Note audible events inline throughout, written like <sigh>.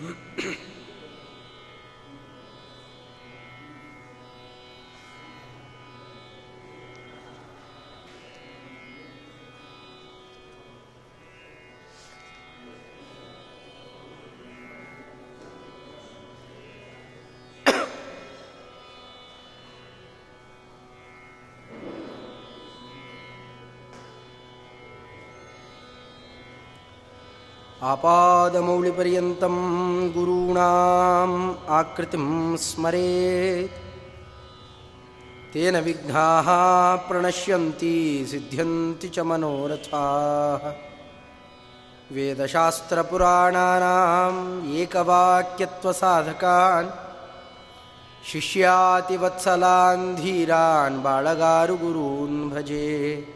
Mm-hmm. <clears throat> आपादमौलिपर्यन्तं गुरूणाम् आकृतिं स्मरेत्। तेन विघ्नाः प्रणश्यन्ति सिद्ध्यन्ति च मनोरथाः। वेदशास्त्रपुराणानाम् एकवाक्यत्वसाधकान् शिष्यातिवत्सलान् धीरान् बाळगारुगुरून् भजे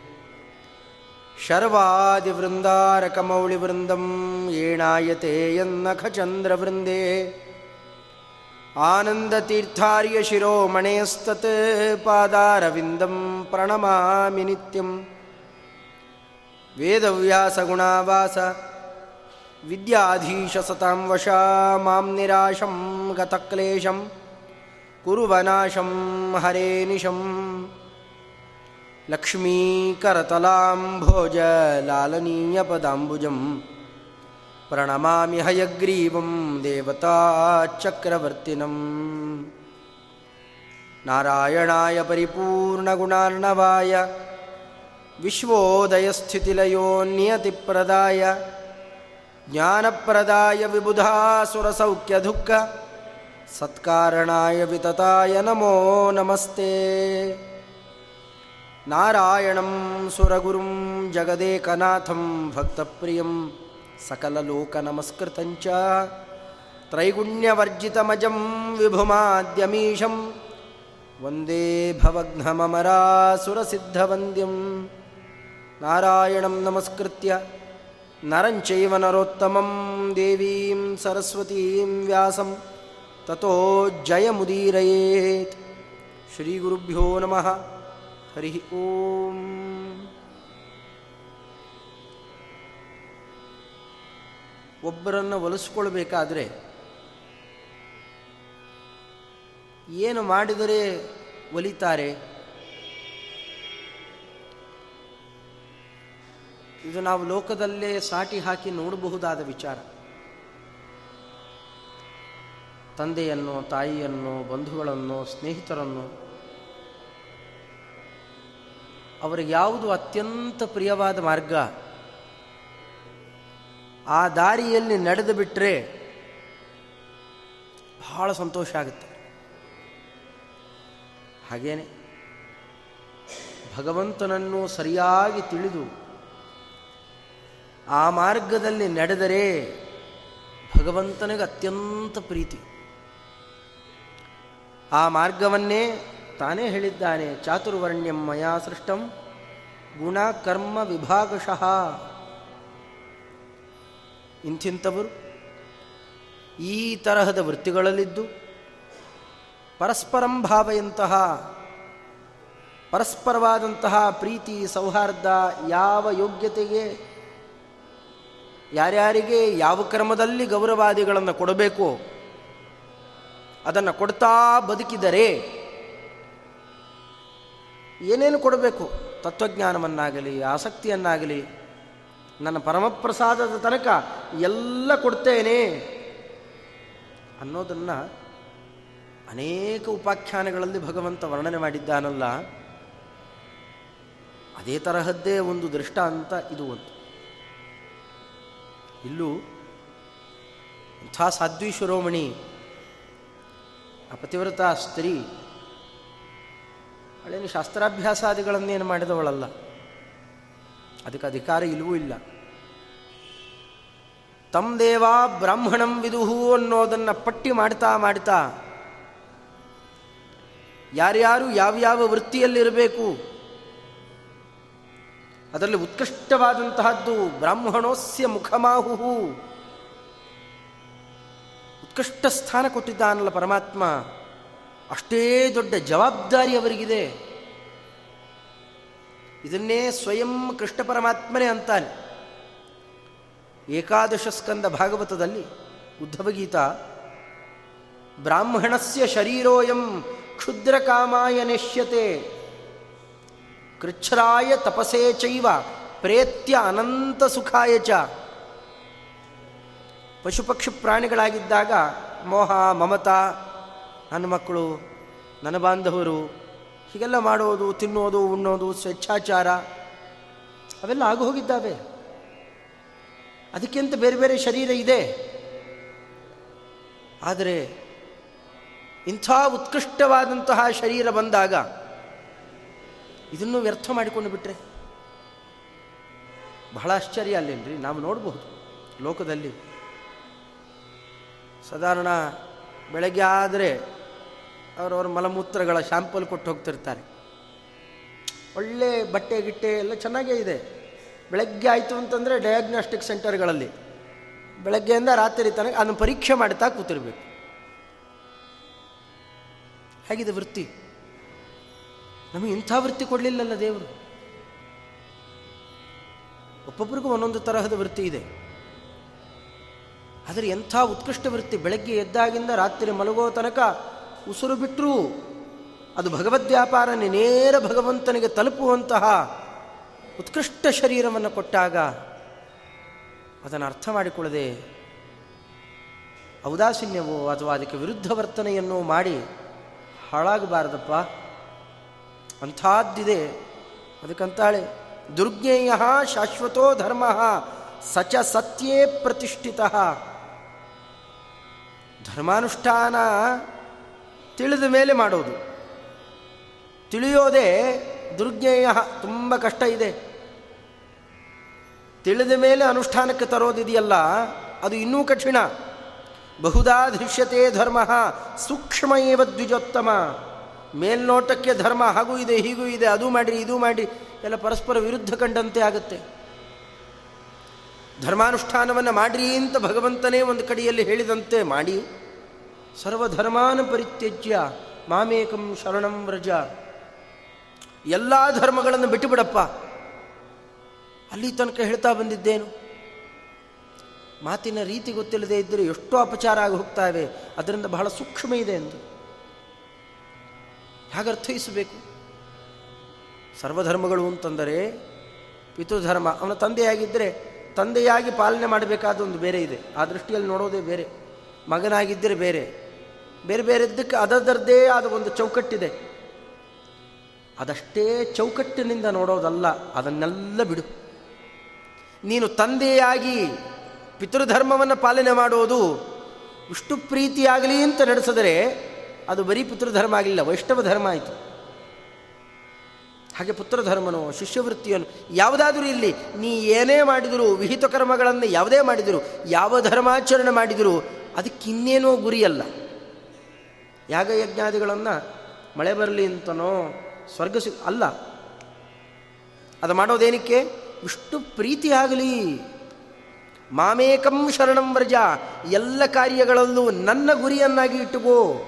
ಶರ್ವಾದಿವೃಂದಾರಕಮೌಳಿವೃಂದಂ ಏಣಾಯತೆ ಯನ್ನಖಚಂದ್ರವೃಂದೇ ಆನಂದತೀರ್ಥಾರ್ಯ ಶಿರೋಮಣೇಸ್ತತ್ ಪಾದಾರವಿಂದಂ ಪ್ರಣಮಾಮಿ ನಿತ್ಯಂ. ವೇದವ್ಯಾಸಗುಣಾವಾಸ ವಿದ್ಯಾಧೀಶಸತಾಂ ವಶಾ ಮಾಂ ನಿರಾಶಂ ಗತಕ್ಲೇಶಂ ಕುರುವನಾಶಂ ಹರೇನಿಶಂ. लक्ष्मीकरतलाम्भोजलालनीयपदाम्बुजं प्रणमामि हयग्रीवं देवताचक्रवर्तिनम् नारायणाय परिपूर्णगुणार्णवाय विश्वोदयस्थितिलयोन्नियतिप्रदाय ज्ञानप्रदाय विबुधासुरसौख्यदुःख सत्कारणाय वितताय नमो नमस्ते नारायणं सुरगुरुं जगदेकनाथं भक्तप्रियं सकललोकनमस्कृतञ्च त्रैगुण्यवर्जितमजं विभुमाद्यमीशं वन्दे भवघ्नममरासुरसिद्धवन्द्यं नारायणं नमस्कृत्य नरञ्चैव नरोत्तमं देवीं सरस्वतीं व्यासं ततो जयमुदीरयेत् श्रीगुरुभ्यो नमः ಹರಿ ಓಂ. ಒಬ್ಬರನ್ನು ಒಲಿಸ್ಕೊಳ್ಬೇಕಾದ್ರೆ ಏನು ಮಾಡಿದರೆ ಒಲಿತಾರೆ? ಇದು ನಾವು ಲೋಕದಲ್ಲೇ ಸಾಟಿ ಹಾಕಿ ನೋಡಬಹುದಾದ ವಿಚಾರ. ತಂದೆಯನ್ನು, ತಾಯಿಯನ್ನು, ಬಂಧುಗಳನ್ನು, ಸ್ನೇಹಿತರನ್ನು ಅವರಿಗೆ ಯಾವುದು ಅತ್ಯಂತ ಪ್ರಿಯವಾದ ಮಾರ್ಗ? ಆ ದಾರಿಯಲ್ಲಿ ನಡೆದು ಬಿಟ್ಟರೆ ಬಹಳ ಸಂತೋಷ ಆಗುತ್ತೆ. ಹಾಗೇನೆ ಭಗವಂತನನ್ನು ಸರಿಯಾಗಿ ತಿಳಿದು ಆ ಮಾರ್ಗದಲ್ಲಿ ನಡೆದರೆ ಭಗವಂತನಿಗೆ ಅತ್ಯಂತ ಪ್ರೀತಿ. ಆ ಮಾರ್ಗವನ್ನೇ ತಾನೇ ಹೇಳಿದ್ದಾನೆ, ಚಾತುರ್ವರ್ಣ್ಯಂ ಮಯಾ ಸೃಷ್ಟಂ ಗುಣ ಕರ್ಮ ವಿಭಾಗಶಃ. ಇಂಥಿಂಥವರು ಈ ತರಹದ ವೃತ್ತಿಗಳಲ್ಲಿದ್ದು ಪರಸ್ಪರಂ ಭಾವೆಯಂತಹ, ಪರಸ್ಪರವಾದಂತಹ ಪ್ರೀತಿ, ಸೌಹಾರ್ದ ಯಾವ ಯೋಗ್ಯತೆಗೆ, ಯಾರ್ಯಾರಿಗೆ ಯಾವ ಕ್ರಮದಲ್ಲಿ ಗೌರವಾದಿಗಳನ್ನು ಕೊಡಬೇಕು ಅದನ್ನು ಕೊಡ್ತಾ ಬದುಕಿದರೆ ಏನೇನು ಕೊಡಬೇಕು? ತತ್ವಜ್ಞಾನವನ್ನಾಗಲಿ, ಆಸಕ್ತಿಯನ್ನಾಗಲಿ, ನನ್ನ ಪರಮಪ್ರಸಾದದ ತನಕ ಎಲ್ಲ ಕೊಡ್ತೇನೆ ಅನ್ನೋದನ್ನು ಅನೇಕ ಉಪಾಖ್ಯಾನಗಳಲ್ಲಿ ಭಗವಂತ ವರ್ಣನೆ ಮಾಡಿದ್ದಾನಲ್ಲ. ಅದೇ ತರಹದ್ದೇ ಒಂದು ದೃಷ್ಟ ಅಂತ ಇದು ಒಂದು. ಇಲ್ಲೂ ಇಂಥ ಸಾಧ್ವಿ ಶಿರೋಮಣಿ ಆ ಪತಿವ್ರತ ಸ್ತ್ರೀ ಅವಳೇನು ಶಾಸ್ತ್ರಾಭ್ಯಾಸಾದಿಗಳನ್ನೇನು ಮಾಡಿದವಳಲ್ಲ. ಅದಕ್ಕೆ ಅಧಿಕಾರ ಇಲ್ಲವೂ ಇಲ್ಲ. ತಮ್ ದೇವ ಬ್ರಾಹ್ಮಣಂ ವಿದುಹು ಅನ್ನೋದನ್ನು ಪಟ್ಟಿ ಮಾಡ್ತಾ ಮಾಡ್ತಾ ಯಾರ್ಯಾರು ಯಾವ್ಯಾವ ವೃತ್ತಿಯಲ್ಲಿರಬೇಕು, ಅದರಲ್ಲಿ ಉತ್ಕೃಷ್ಟವಾದಂತಹದ್ದು ಬ್ರಾಹ್ಮಣೋಸ್ಯ ಮುಖಮಾಹು ಉತ್ಕೃಷ್ಟ ಸ್ಥಾನ ಕೊಟ್ಟಿದ್ದಾನಲ್ಲ ಪರಮಾತ್ಮ. ಅಷ್ಟೇ ದೊಡ್ಡ ಜವಾಬ್ದಾರಿ ಅವರಿಗಿದೆ. ಇದನ್ನೇ ಸ್ವಯಂ ಕೃಷ್ಣ ಪರಮಾತ್ಮನೇ ಅಂತಾನೆ. ಏಕಾದಶ ಸ್ಕಂದ ಭಾಗವತದಲ್ಲಿ ಉದ್ಧವಗೀತಾ, ಬ್ರಾಹ್ಮಣಸ್ಯ ಶರೀರೋಯಂ ಕ್ಷುದ್ರಕಾಮಾಯ ನೆಶ್ಯತೆ ಕೃಚ್ಛ್ರಾಯ ತಪಸೇ ಚೈವ ಪ್ರೇತ್ಯ ಅನಂತ ಸುಖಾಯ ಚ. ಪಶುಪಕ್ಷಿ ಪ್ರಾಣಿಗಳಾಗಿದ್ದಾಗ ಮೋಹ, ಮಮತಾ ನನ್ನ ಮಕ್ಕಳು, ನನ್ನ ಬಾಂಧವರು, ಹೀಗೆಲ್ಲ ಮಾಡೋದು, ತಿನ್ನೋದು, ಉಣ್ಣೋದು, ಸ್ವೇಚ್ಛಾಚಾರ, ಅವೆಲ್ಲ ಆಗು ಹೋಗಿದ್ದಾವೆ. ಅದಕ್ಕಿಂತ ಬೇರೆ ಬೇರೆ ಶರೀರ ಇದೆ. ಆದರೆ ಇಂಥ ಉತ್ಕೃಷ್ಟವಾದಂತಹ ಶರೀರ ಬಂದಾಗ ಇದನ್ನು ವ್ಯರ್ಥ ಮಾಡಿಕೊಂಡು ಬಿಟ್ಟರೆ ಬಹಳ ಆಶ್ಚರ್ಯ ಅಲ್ಲೇನ್ರಿ? ನಾವು ನೋಡಬಹುದು ಲೋಕದಲ್ಲಿ. ಸಾಧಾರಣ ಬೆಳಗ್ಗೆ ಆದರೆ ಅವರವ್ರ ಮಲಮೂತ್ರಗಳ ಶಾಂಪಲ್ ಕೊಟ್ಟು ಹೋಗ್ತಿರ್ತಾರೆ. ಒಳ್ಳೆ ಬಟ್ಟೆ, ಗಿಟ್ಟೆ ಎಲ್ಲ ಚೆನ್ನಾಗೇ ಇದೆ. ಬೆಳಗ್ಗೆ ಆಯಿತು ಅಂತಂದರೆ ಡಯಾಗ್ನಾಸ್ಟಿಕ್ ಸೆಂಟರ್ಗಳಲ್ಲಿ ಬೆಳಗ್ಗೆಯಿಂದ ರಾತ್ರಿ ತನಕ ಅದನ್ನು ಪರೀಕ್ಷೆ ಮಾಡ್ತಾ ಕೂತಿರ್ಬೇಕು. ಹೇಗಿದೆ ವೃತ್ತಿ? ನಮಗೆ ಇಂಥ ವೃತ್ತಿ ಕೊಡಲಿಲ್ಲಲ್ಲ ದೇವರು. ಒಬ್ಬೊಬ್ಬರಿಗೂ ಒಂದೊಂದು ತರಹದ ವೃತ್ತಿ ಇದೆ. ಆದರೆ ಎಂಥ ಉತ್ಕೃಷ್ಟ ವೃತ್ತಿ. ಬೆಳಗ್ಗೆ ಎದ್ದಾಗಿಂದ ರಾತ್ರಿ ಮಲಗೋ ತನಕ ಉಸಿರು ಬಿಟ್ಟರೂ ಅದು ಭಗವದ್ವ್ಯಾಪಾರ ನೇರ ಭಗವಂತನಿಗೆ ತಲುಪುವಂತಹ ಉತ್ಕೃಷ್ಟ ಶರೀರವನ್ನು ಕೊಟ್ಟಾಗ ಅದನ್ನು ಅರ್ಥ ಮಾಡಿಕೊಳ್ಳದೆ ಔದಾಸೀನ್ಯವೋ ಅಥವಾ ಅದಕ್ಕೆ ವಿರುದ್ಧ ವರ್ತನೆಯನ್ನು ಮಾಡಿ ಹಾಳಾಗಬಾರದಪ್ಪ. ಅಂಥದ್ದಿದೆ. ಅದಕ್ಕಂತಾಳೆ, ದುರ್ಜ್ಞೇಯ ಶಾಶ್ವತೋ ಧರ್ಮ ಸಚ ಸತ್ಯೇ ಪ್ರತಿಷ್ಠಿತ. ಧರ್ಮಾನುಷ್ಠಾನ ತಿಳಿದ ಮೇಲೆ ಮಾಡೋದು ತಿಳಿಯೋದೇ ದುರ್ಜ್ಞೇಯ, ತುಂಬ ಕಷ್ಟ ಇದೆ. ತಿಳಿದ ಮೇಲೆ ಅನುಷ್ಠಾನಕ್ಕೆ ತರೋದಿದೆಯಲ್ಲ, ಅದು ಇನ್ನೂ ಕಠಿಣ. ಬಹುದಾ ದೃಶ್ಯತೆ ಧರ್ಮ ಸೂಕ್ಷ್ಮ ಏವ ದ್ವಿಜೋತ್ತಮ. ಮೇಲ್ನೋಟಕ್ಕೆ ಧರ್ಮ ಹಾಗೂ ಇದೆ, ಹೀಗೂ ಇದೆ, ಅದು ಮಾಡಿ, ಇದು ಮಾಡಿ, ಎಲ್ಲ ಪರಸ್ಪರ ವಿರುದ್ಧ ಕಂಡಂತೆ ಆಗುತ್ತೆ. ಧರ್ಮಾನುಷ್ಠಾನವನ್ನು ಮಾಡ್ರಿ ಅಂತ ಭಗವಂತನೇ ಒಂದು ಕಡೆಯಲ್ಲಿ ಹೇಳಿದಂತೆ ಮಾಡಿ. ಸರ್ವಧರ್ಮಾನ ಪರಿತ್ಯಜ್ಯ, ಮಾಮೇಕಂ ಶರಣಂ ವ್ರಜ. ಎಲ್ಲ ಧರ್ಮಗಳನ್ನು ಬಿಟ್ಟುಬಿಡಪ್ಪ. ಅಲ್ಲಿ ತನಕ ಹೇಳ್ತಾ ಬಂದಿದ್ದೇನು? ಮಾತಿನ ರೀತಿ ಗೊತ್ತಿಲ್ಲದೆ ಇದ್ದರೆ ಎಷ್ಟೋ ಅಪಚಾರ ಆಗಿ ಹೋಗ್ತಾವೆ. ಅದರಿಂದ ಬಹಳ ಸೂಕ್ಷ್ಮ ಇದೆ ಎಂದು. ಹೇಗೆ ಅರ್ಥೈಸಬೇಕು? ಸರ್ವಧರ್ಮಗಳು ಅಂತಂದರೆ ಪಿತೃಧರ್ಮ. ಅವನ ತಂದೆಯಾಗಿದ್ದರೆ ತಂದೆಯಾಗಿ ಪಾಲನೆ ಮಾಡಬೇಕಾದ ಒಂದು ಬೇರೆ ಇದೆ. ಆ ದೃಷ್ಟಿಯಲ್ಲಿ ನೋಡೋದೇ ಬೇರೆ. ಮಗನಾಗಿದ್ದರೆ ಬೇರೆ. ಬೇರೆ ಬೇರೆ ಇದ್ದಕ್ಕೆ ಅದರದ್ದೇ ಆದ ಒಂದು ಚೌಕಟ್ಟಿದೆ. ಅದಷ್ಟೇ ಚೌಕಟ್ಟಿನಿಂದ ನೋಡೋದಲ್ಲ, ಅದನ್ನೆಲ್ಲ ಬಿಡು. ನೀನು ತಂದೆಯಾಗಿ ಪಿತೃಧರ್ಮವನ್ನು ಪಾಲನೆ ಮಾಡೋದು ಇಷ್ಟು ಪ್ರೀತಿಯಾಗಲಿ ಅಂತ ನಡೆಸಿದರೆ ಅದು ಬರೀ ಪಿತೃಧರ್ಮ ಆಗಲಿಲ್ಲ ವೈಷ್ಣವ ಧರ್ಮ ಆಯಿತು. ಹಾಗೆ ಪುತ್ರಧರ್ಮನೋ ಶಿಷ್ಯವೃತ್ತಿಯನ್ನು ಯಾವುದಾದರೂ ಇಲ್ಲಿ ನೀ ಏನೇ ಮಾಡಿದರೂ ವಿಹಿತ ಕರ್ಮಗಳನ್ನು ಯಾವುದೇ ಮಾಡಿದರೂ, ಯಾವ ಧರ್ಮಾಚರಣೆ ಮಾಡಿದರೂ ಅದಕ್ಕಿನ್ನೇನೋ ಗುರಿಯಲ್ಲ. ಯಾಗಯಜ್ಞಾದಿಗಳನ್ನು ಮಳೆ ಬರಲಿ ಅಂತನೋ ಸ್ವರ್ಗ ಸಿ ಅಲ್ಲ. ಅದು ಮಾಡೋದೇನಕ್ಕೆ? ವಿಷ್ಣು ಪ್ರೀತಿ ಆಗಲಿ. ಮಾಮೇಕಂ ಶರಣಂ ವ್ರಜ. ಎಲ್ಲ ಕಾರ್ಯಗಳಲ್ಲೂ ನನ್ನ ಗುರಿಯನ್ನಾಗಿ ಇಟ್ಟುಕೋ.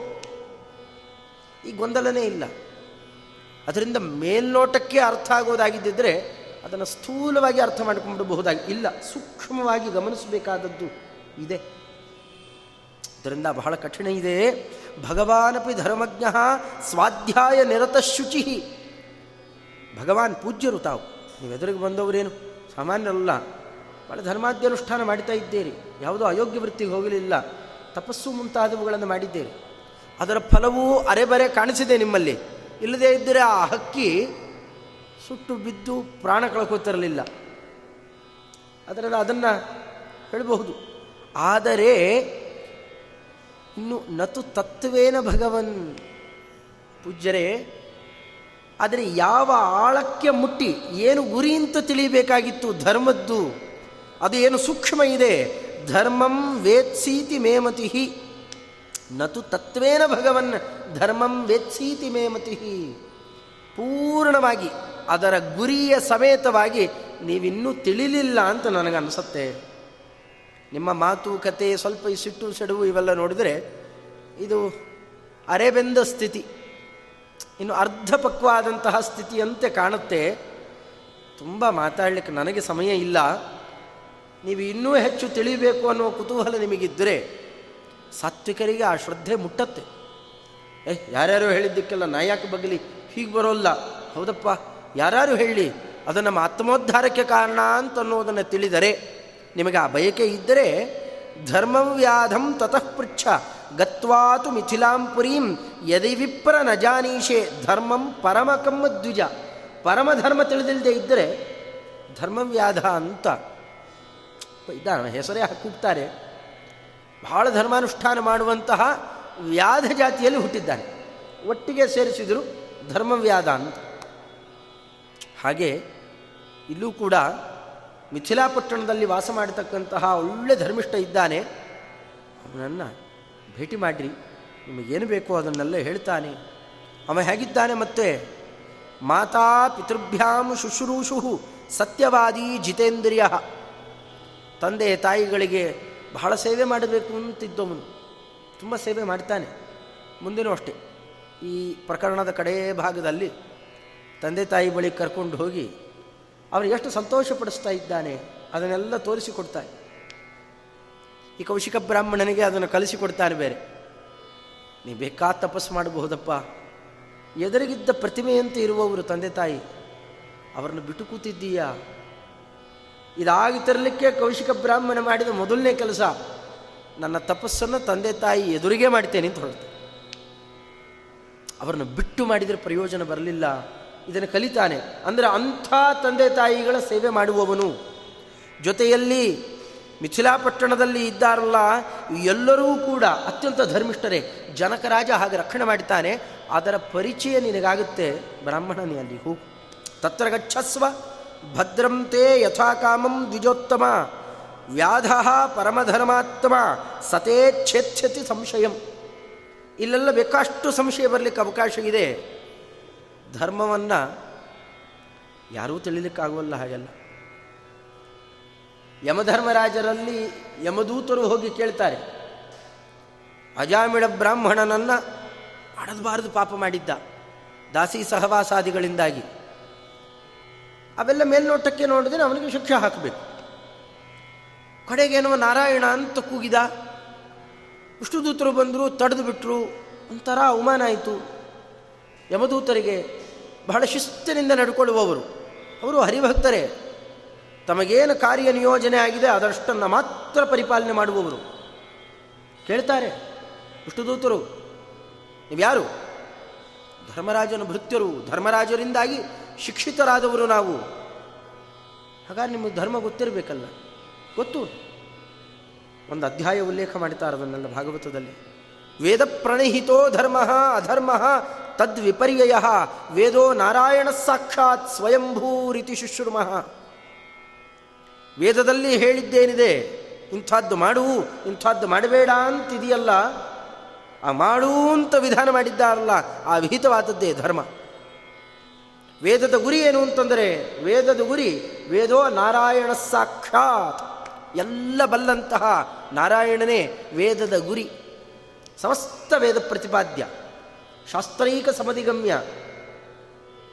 ಈ ಗೊಂದಲನೇ ಇಲ್ಲ. ಅದರಿಂದ ಮೇಲ್ನೋಟಕ್ಕೆ ಅರ್ಥ ಆಗೋದಾಗಿದ್ದರೆ ಅದನ್ನು ಸ್ಥೂಲವಾಗಿ ಅರ್ಥ ಮಾಡಿಕೊಂಡ್ಬಿಡಬಹುದಾಗಿ ಇಲ್ಲ. ಸೂಕ್ಷ್ಮವಾಗಿ ಗಮನಿಸಬೇಕಾದದ್ದು ಇದೆ. ಇದರಿಂದ ಬಹಳ ಕಠಿಣ ಇದೆ. ಭಗವಾನಪಿ ಧರ್ಮಜ್ಞ ಸ್ವಾಧ್ಯಾಯ ನಿರತ ಶುಚಿ. ಭಗವಾನ್ ಪೂಜ್ಯರು ತಾವು. ನೀವು ಎದುರಿಗೆ ಬಂದವರೇನು? ಸಾಮಾನ್ಯರಲ್ಲ. ಭಾಳ ಧರ್ಮಾದ್ಯನುಷ್ಠಾನ ಮಾಡ್ತಾ ಇದ್ದೀರಿ. ಯಾವುದೋ ಅಯೋಗ್ಯ ವೃತ್ತಿಗೆ ಹೋಗಲಿಲ್ಲ. ತಪಸ್ಸು ಮುಂತಾದವುಗಳನ್ನು ಮಾಡಿದ್ದೀರಿ. ಅದರ ಫಲವೂ ಅರೆಬರೆ ಕಾಣಿಸಿದೆ ನಿಮ್ಮಲ್ಲಿ. ಇಲ್ಲದೇ ಇದ್ದರೆ ಆ ಹಕ್ಕಿ ಸುಟ್ಟು ಬಿದ್ದು ಪ್ರಾಣ ಕಳ್ಕೋತಿರಲಿಲ್ಲ ಅದರಲ್ಲಿ ಅದನ್ನು ಹೇಳಬಹುದು. ಆದರೆ ಇನ್ನು ನತು ತತ್ವೇನ ಭಗವನ್? ಪೂಜ್ಯರೇ, ಆದರೆ ಯಾವ ಆಳಕ್ಕೆ ಮುಟ್ಟಿ, ಏನು ಗುರಿ ಅಂತ ತಿಳಿಯಬೇಕಾಗಿತ್ತು ಧರ್ಮದ್ದು? ಅದು ಏನು ಸೂಕ್ಷ್ಮ ಇದೆ? ಧರ್ಮಂ ವೇತ್ಸೀತಿ ಮೇಮತಿ ನತು ತತ್ವೇನ ಭಗವನ್, ಧರ್ಮಂ ವೇತ್ಸೀತಿ ಮೇಮತಿ ಪೂರ್ಣವಾಗಿ ಅದರ ಗುರಿಯ ಸಮೇತವಾಗಿ ನೀವಿನ್ನೂ ತಿಳಿಲಿಲ್ಲ ಅಂತ ನನಗನ್ಸುತ್ತೆ. ನಿಮ್ಮ ಮಾತು, ಕತೆ ಸ್ವಲ್ಪ ಈ ಸಿಟ್ಟು, ಸೆಡುವು ಇವೆಲ್ಲ ನೋಡಿದರೆ ಇದು ಅರೆಬೆಂದ ಸ್ಥಿತಿ. ಇನ್ನು ಅರ್ಧಪಕ್ವಾದಂತಹ ಸ್ಥಿತಿಯಂತೆ ಕಾಣುತ್ತೆ. ತುಂಬ ಮಾತಾಡಲಿಕ್ಕೆ ನನಗೆ ಸಮಯ ಇಲ್ಲ. ನೀವು ಇನ್ನೂ ಹೆಚ್ಚು ತಿಳಿಬೇಕು ಅನ್ನುವ ಕುತೂಹಲ ನಿಮಗಿದ್ದರೆ ಸಾತ್ವಿಕರಿಗೆ ಆ ಶ್ರದ್ಧೆ ಮುಟ್ಟತ್ತೆ. ಏ, ಯಾರ್ಯಾರು ಹೇಳಿದ್ದಕ್ಕೆಲ್ಲ ನಾ ಯಾಕೆ ಬಗಲಿ? ಹೀಗೆ ಬರೋಲ್ಲ. ಹೌದಪ್ಪ ಯಾರು ಹೇಳಿ, ಅದು ನಮ್ಮ ಆತ್ಮೋದ್ಧಾರಕ್ಕೆ ಕಾರಣ ಅಂತ ಅನ್ನೋದನ್ನು ತಿಳಿದರೆ ನಿಮಗೆ ಆ ಬಯಕೆ ಇದ್ದರೆ ಧರ್ಮವ್ಯಾಧಂ ತತಃ ಪೃಚ್ಛ. ಗತ್ವಾತು ಮಿಥಿಲಾಂಪುರೀಂ ಯದಿ ವಿಪ್ರ ನ ಜಾನೀಷೆ ಧರ್ಮಂ ಪರಮಕಮ್ಮ ದ್ವಿಜ. ಪರಮಧರ್ಮ ತಿಳಿದಿಲ್ಲದೆ ಇದ್ದರೆ ಧರ್ಮವ್ಯಾಧ ಅಂತ. ಇದ್ದಾನೆ ಹೆಸರೇ ಕೂಗ್ತಾರೆ. ಬಹಳ ಧರ್ಮಾನುಷ್ಠಾನ ಮಾಡುವಂತಹ ವ್ಯಾಧ ಜಾತಿಯಲ್ಲಿ ಹುಟ್ಟಿದ್ದಾನೆ. ಒಟ್ಟಿಗೆ ಸೇರಿಸಿದರು ಧರ್ಮವ್ಯಾಧ ಅಂತ. ಹಾಗೆ ಇಲ್ಲೂ ಕೂಡ ಮಿಥಿಲಾಪಟ್ಟಣದಲ್ಲಿ ವಾಸ ಮಾಡತಕ್ಕಂತಹ ಒಳ್ಳೆ ಧರ್ಮಿಷ್ಠ ಇದ್ದಾನೆ. ಅವನನ್ನು ಭೇಟಿ ಮಾಡಿರಿ. ನಿಮಗೇನು ಬೇಕೋ ಅದನ್ನೆಲ್ಲ ಹೇಳ್ತಾನೆ. ಅವ ಹೇಗಿದ್ದಾನೆ ಮತ್ತೆ? ಮಾತಾ ಪಿತೃಭ್ಯಾಂ ಶುಶ್ರೂಷು ಸತ್ಯವಾದಿ ಜಿತೇಂದ್ರಿಯ. ತಂದೆ ತಾಯಿಗಳಿಗೆ ಬಹಳ ಸೇವೆ ಮಾಡಬೇಕು ಅಂತಿದ್ದವನು. ತುಂಬ ಸೇವೆ ಮಾಡ್ತಾನೆ. ಮುಂದಿನೂ ಅಷ್ಟೇ. ಈ ಪ್ರಕರಣದ ಕಡೇ ಭಾಗದಲ್ಲಿ ತಂದೆ ತಾಯಿ ಬಳಿ ಕರ್ಕೊಂಡು ಹೋಗಿ ಅವನು ಎಷ್ಟು ಸಂತೋಷಪಡಿಸ್ತಾ ಇದ್ದಾನೆ, ಅದನ್ನೆಲ್ಲ ತೋರಿಸಿಕೊಡ್ತಾನೆ. ಈ ಕೌಶಿಕ ಬ್ರಾಹ್ಮಣನಿಗೆ ಅದನ್ನು ಕಲಿಸಿಕೊಡ್ತಾನೆ ಬೇರೆ. ನೀ ಬೇಕಾ ತಪಸ್ಸು ಮಾಡಬಹುದಪ್ಪ? ಎದುರಿಗಿದ್ದ ಪ್ರತಿಮೆಯಂತೆ ಇರುವವರು ತಂದೆ ತಾಯಿ, ಅವರನ್ನು ಬಿಟ್ಟು ಕೂತಿದ್ದೀಯಾ? ಇದಾಗಿ ತರಲಿಕ್ಕೆ ಕೌಶಿಕ ಬ್ರಾಹ್ಮಣ ಮಾಡಿದ ಮೊದಲನೇ ಕೆಲಸ, ನನ್ನ ತಪಸ್ಸನ್ನು ತಂದೆ ತಾಯಿ ಎದುರಿಗೆ ಮಾಡ್ತೇನೆ ಅಂತ ಹೊರಡ್ತೇನೆ ಅವರನ್ನು ಬಿಟ್ಟು ಮಾಡಿದರೆ ಪ್ರಯೋಜನ ಬರಲಿಲ್ಲ. ಇದನ್ನು ಕಲಿತಾನೆ. ಅಂದರೆ ಅಂಥ ತಂದೆ ತಾಯಿಗಳ ಸೇವೆ ಮಾಡುವವನು. ಜೊತೆಯಲ್ಲಿ ಮಿಥಿಲಾಪಟ್ಟಣದಲ್ಲಿ ಇದ್ದಾರಲ್ಲ, ಎಲ್ಲರೂ ಕೂಡ ಅತ್ಯಂತ ಧರ್ಮಿಷ್ಠರೇ. ಜನಕರಾಜ ಹಾಗೆ ರಕ್ಷಣೆ ಮಾಡುತ್ತಾನೆ ಅದರ ಪರಿಚಯ ನಿನಗಾಗುತ್ತೆ. ಬ್ರಾಹ್ಮಣನೇ ಅಲ್ಲಿ ಹೂ ತತ್ರ ಗಚ್ಚಸ್ವ ಭದ್ರಂತೆ ಯಥಾಕಾಮಂ ದ್ವಿಜೋತ್ತಮ. ವ್ಯಾಧ ಪರಮಧರ್ಮಾತ್ಮ ಸತೇಚ್ಛೇಚ್ಛತಿ ಸಂಶಯಂ. ಇಲ್ಲೆಲ್ಲ ಬೇಕಷ್ಟು ಸಂಶಯ ಬರಲಿಕ್ಕೆ ಅವಕಾಶ ಇದೆ. ಧರ್ಮವನ್ನು ಯಾರೂ ತಿಳಿಲಿಕ್ಕಾಗುವಲ್ಲ ಹಾಗೆಲ್ಲ. ಯಮಧರ್ಮರಾಜರಲ್ಲಿ ಯಮದೂತರು ಹೋಗಿ ಕೇಳ್ತಾರೆ ಅಜಾಮಿಡ ಬ್ರಾಹ್ಮಣನನ್ನ ಮಾಡಬಾರದು ಪಾಪ ಮಾಡಿದ್ದ, ದಾಸಿ ಸಹವಾಸಾದಿಗಳಿಂದಾಗಿ. ಅವೆಲ್ಲ ಮೇಲ್ನೋಟಕ್ಕೆ ನೋಡಿದ್ರೆ ಅವನಿಗೆ ಶಿಕ್ಷೆ ಹಾಕಬೇಕು. ಕಡೆಗೇನೋ ನಾರಾಯಣ ಅಂತ ಕೂಗಿದ ವಿಷ್ಣುದೂತರು ದೂತರು ಬಂದರು, ತಡೆದು ಬಿಟ್ಟರು ಒಂಥರ ಅವಮಾನ ಆಯಿತು. ಯಮದೂತರಿಗೆ ಬಹಳ ಶಿಸ್ತಿನಿಂದ ನಡ್ಕೊಳ್ಳುವವರು. ಅವರು ಹರಿಭಕ್ತರೇ, ತಮಗೇನು ಕಾರ್ಯ ನಿಯೋಜನೆ ಆಗಿದೆ ಅದಷ್ಟನ್ನು ಮಾತ್ರ ಪರಿಪಾಲನೆ ಮಾಡುವವರು. ಕೇಳ್ತಾರೆ ದೂತರು. ನೀವ್ಯಾರು? ಧರ್ಮರಾಜನ ಭೃತ್ಯರು. ಧರ್ಮರಾಜರಿಂದಾಗಿ ಶಿಕ್ಷಿತರಾದವರು ನಾವು. ಹಾಗಾದ್ರೆ ನಿಮ್ಮ ಧರ್ಮ ಗೊತ್ತಿರಬೇಕಲ್ಲ? ಗೊತ್ತು. ಒಂದು ಅಧ್ಯಾಯ ಉಲ್ಲೇಖ ಮಾಡ್ತಾರೆ ಅದನ್ನೆಲ್ಲ ಭಾಗವತದಲ್ಲಿ. ವೇದ ಪ್ರಣಿಹಿತೋ ಧರ್ಮ ಅಧರ್ಮ ತದ್ವಿಪರ್ಯಯ ವೇದೋ ನಾರಾಯಣ ಸಾಕ್ಷಾತ್ ಸ್ವಯಂಭೂ ರೀತಿ ಶುಶ್ರುಮಃ. ವೇದದಲ್ಲಿ ಹೇಳಿದ್ದೇನಿದೆ, ಇಂಥದ್ದು ಮಾಡು, ಇಂಥದ್ದು ಮಾಡಬೇಡ ಅಂತಿದೆಯಲ್ಲ, ಆ ಮಾಡು ಅಂತ ವಿಧಾನ ಮಾಡಿದ್ದಾರಲ್ಲ, ಆ ವಿಹಿತವಾದದ್ದೇ ಧರ್ಮ. ವೇದದ ಗುರಿ ಏನು ಅಂತಂದರೆ, ವೇದದ ಗುರಿ ವೇದೋ ನಾರಾಯಣ ಸಾಕ್ಷಾತ್, ಎಲ್ಲ ಬಲ್ಲಂತಹ ನಾರಾಯಣನೇ ವೇದದ ಗುರಿ, ಸಮಸ್ತ ವೇದ ಪ್ರತಿಪಾದ್ಯ. ಶಾಸ್ತ್ರೀಕ ಸಮಧಿಗಮ್ಯ.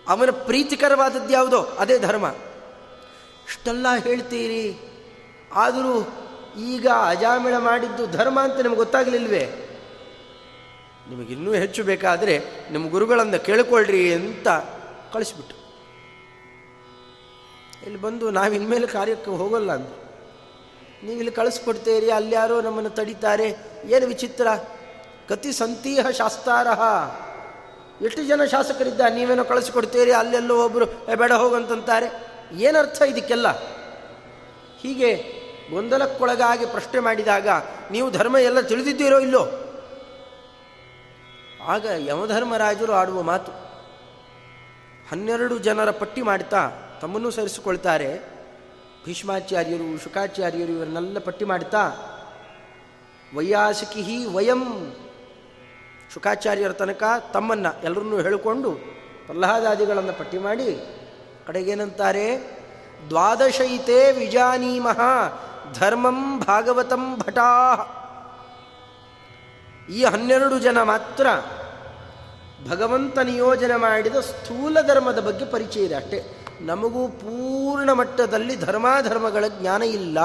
ಅವನ ಪ್ರೀತಿಕರವಾದದ್ದು ಯಾವುದೋ? ಅದೇ ಧರ್ಮ. ಇಷ್ಟೆಲ್ಲ ಹೇಳ್ತೀರಿ. ಆದರೂ ಈಗ ಅಜಾಮಿಳ ಮಾಡಿದ್ದು ಧರ್ಮ ಅಂತ ನಿಮ್ಗೆ ಗೊತ್ತಾಗಲಿಲ್ವೇ? ನಿಮಗಿನ್ನೂ ಹೆಚ್ಚು ಬೇಕಾದರೆ ನಿಮ್ಮ ಗುರುಗಳನ್ನು ಕೇಳಿಕೊಳ್ಳ್ರಿ ಅಂತ ಕಳಿಸ್ಬಿಟ್ಟು. ಇಲ್ಲಿ ಬಂದು ನಾವು ಇನ್ಮೇಲೆ ಕಾರ್ಯಕ್ಕೆ ಹೋಗಲ್ಲ ಅಂತ ನೀವು ಇಲ್ಲಿ ಕಳಿಸ್ಕೊಡ್ತೀರಿ, ಅಲ್ಲಿ ಯಾರೋ ನಮ್ಮನ್ನು ತಡೀತಾರೆ, ಏನು ವಿಚಿತ್ರ? ಕತಿ ಸಂತೀಹ ಶಾಸ್ತಾರಹ. ಎಷ್ಟು ಜನ ಶಾಸಕರಿದ್ದ ನೀವೇನೋ ಕಳಿಸಿಕೊಡ್ತೀರಿ? ಅಲ್ಲೆಲ್ಲೋ ಒಬ್ಬರು ಬೇಡ ಹೋಗಂತಂತಾರೆ ಏನರ್ಥ ಇದಕ್ಕೆಲ್ಲ? ಹೀಗೆ ಗೊಂದಲಕ್ಕೊಳಗಾಗಿ ಪ್ರಶ್ನೆ ಮಾಡಿದಾಗ ನೀವು ಧರ್ಮ ಎಲ್ಲ ತಿಳಿದಿದ್ದೀರೋ ಇಲ್ಲೋ? ಆಗ ಯಮಧರ್ಮರಾಜರು ಆಡುವ ಮಾತು. ಹನ್ನೆರಡು ಜನರ ಪಟ್ಟಿ ಮಾಡ್ತಾ ತಮ್ಮನ್ನು ಸೇರಿಸಿಕೊಳ್ತಾರೆ. ಭೀಷ್ಮಾಚಾರ್ಯರು, ಶುಕಾಚಾರ್ಯರು ಇವರನ್ನೆಲ್ಲ ಪಟ್ಟಿ ಮಾಡ್ತಾ, ವೈಯಾಸಿಕಿ ವಯಂ ಶುಕಾಚಾರ್ಯರ ತನಕ ತಮ್ಮನ್ನು ಎಲ್ಲರನ್ನೂ ಹೇಳಿಕೊಂಡು ಪ್ರಹ್ಲಾದಾದಿಗಳನ್ನು ಪಟ್ಟಿ ಮಾಡಿ ಕಡೆಗೇನಂತಾರೆ? ದ್ವಾದಶೈತೆ ವಿಜಾನೀಮಃ ಧರ್ಮಂ ಭಾಗವತಂ ಭಟಾ. ಈ ಹನ್ನೆರಡು ಜನ ಮಾತ್ರ ಭಗವಂತ ನಿಯೋಜನೆ ಮಾಡಿದ ಸ್ಥೂಲ ಧರ್ಮದ ಬಗ್ಗೆ ಪರಿಚಯ ಇದೆ ಅಷ್ಟೇ. ನಮಗೂ ಪೂರ್ಣ ಮಟ್ಟದಲ್ಲಿ ಧರ್ಮಾಧರ್ಮಗಳ ಜ್ಞಾನ ಇಲ್ಲ.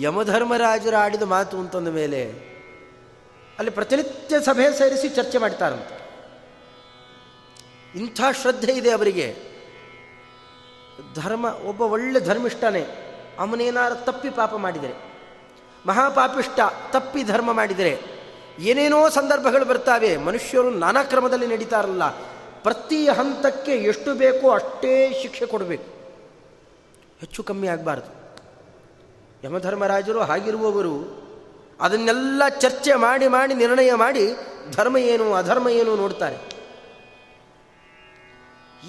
ಯಮಧರ್ಮರಾಜರು ಆಡಿದ ಮಾತು ಅಂತಂದ ಮೇಲೆ ಅಲ್ಲಿ ಪ್ರತಿನಿತ್ಯ ಸಭೆ ಸೇರಿಸಿ ಚರ್ಚೆ ಮಾಡ್ತಾರಂತೆ. ಇಂಥ ಶ್ರದ್ಧೆ ಇದೆ ಅವರಿಗೆ. ಧರ್ಮ, ಒಬ್ಬ ಒಳ್ಳೆ ಧರ್ಮಿಷ್ಠನೇ, ಅವನೇನಾರು ತಪ್ಪಿ ಪಾಪ ಮಾಡಿದರೆ ಮಹಾಪಾಪಿಷ್ಟ ತಪ್ಪಿ ಧರ್ಮ ಮಾಡಿದರೆ, ಏನೇನೋ ಸಂದರ್ಭಗಳು ಬರ್ತಾವೆ, ಮನುಷ್ಯರು ನಾನಾ ಕ್ರಮದಲ್ಲಿ ನಡೀತಾರಲ್ಲ, ಪ್ರತಿ ಹಂತಕ್ಕೆ ಎಷ್ಟು ಬೇಕೋ ಅಷ್ಟೇ ಶಿಕ್ಷೆ ಕೊಡಬೇಕು. ಹೆಚ್ಚು ಕಮ್ಮಿ ಆಗಬಾರ್ದು. ಯಮಧರ್ಮರಾಜರು ಹಾಗಿರುವವರು ಅದನ್ನೆಲ್ಲ ಚರ್ಚೆ ಮಾಡಿ ಮಾಡಿ ನಿರ್ಣಯ ಮಾಡಿ ಧರ್ಮ ಏನು, ಅಧರ್ಮ ಏನು ನೋಡ್ತಾರೆ.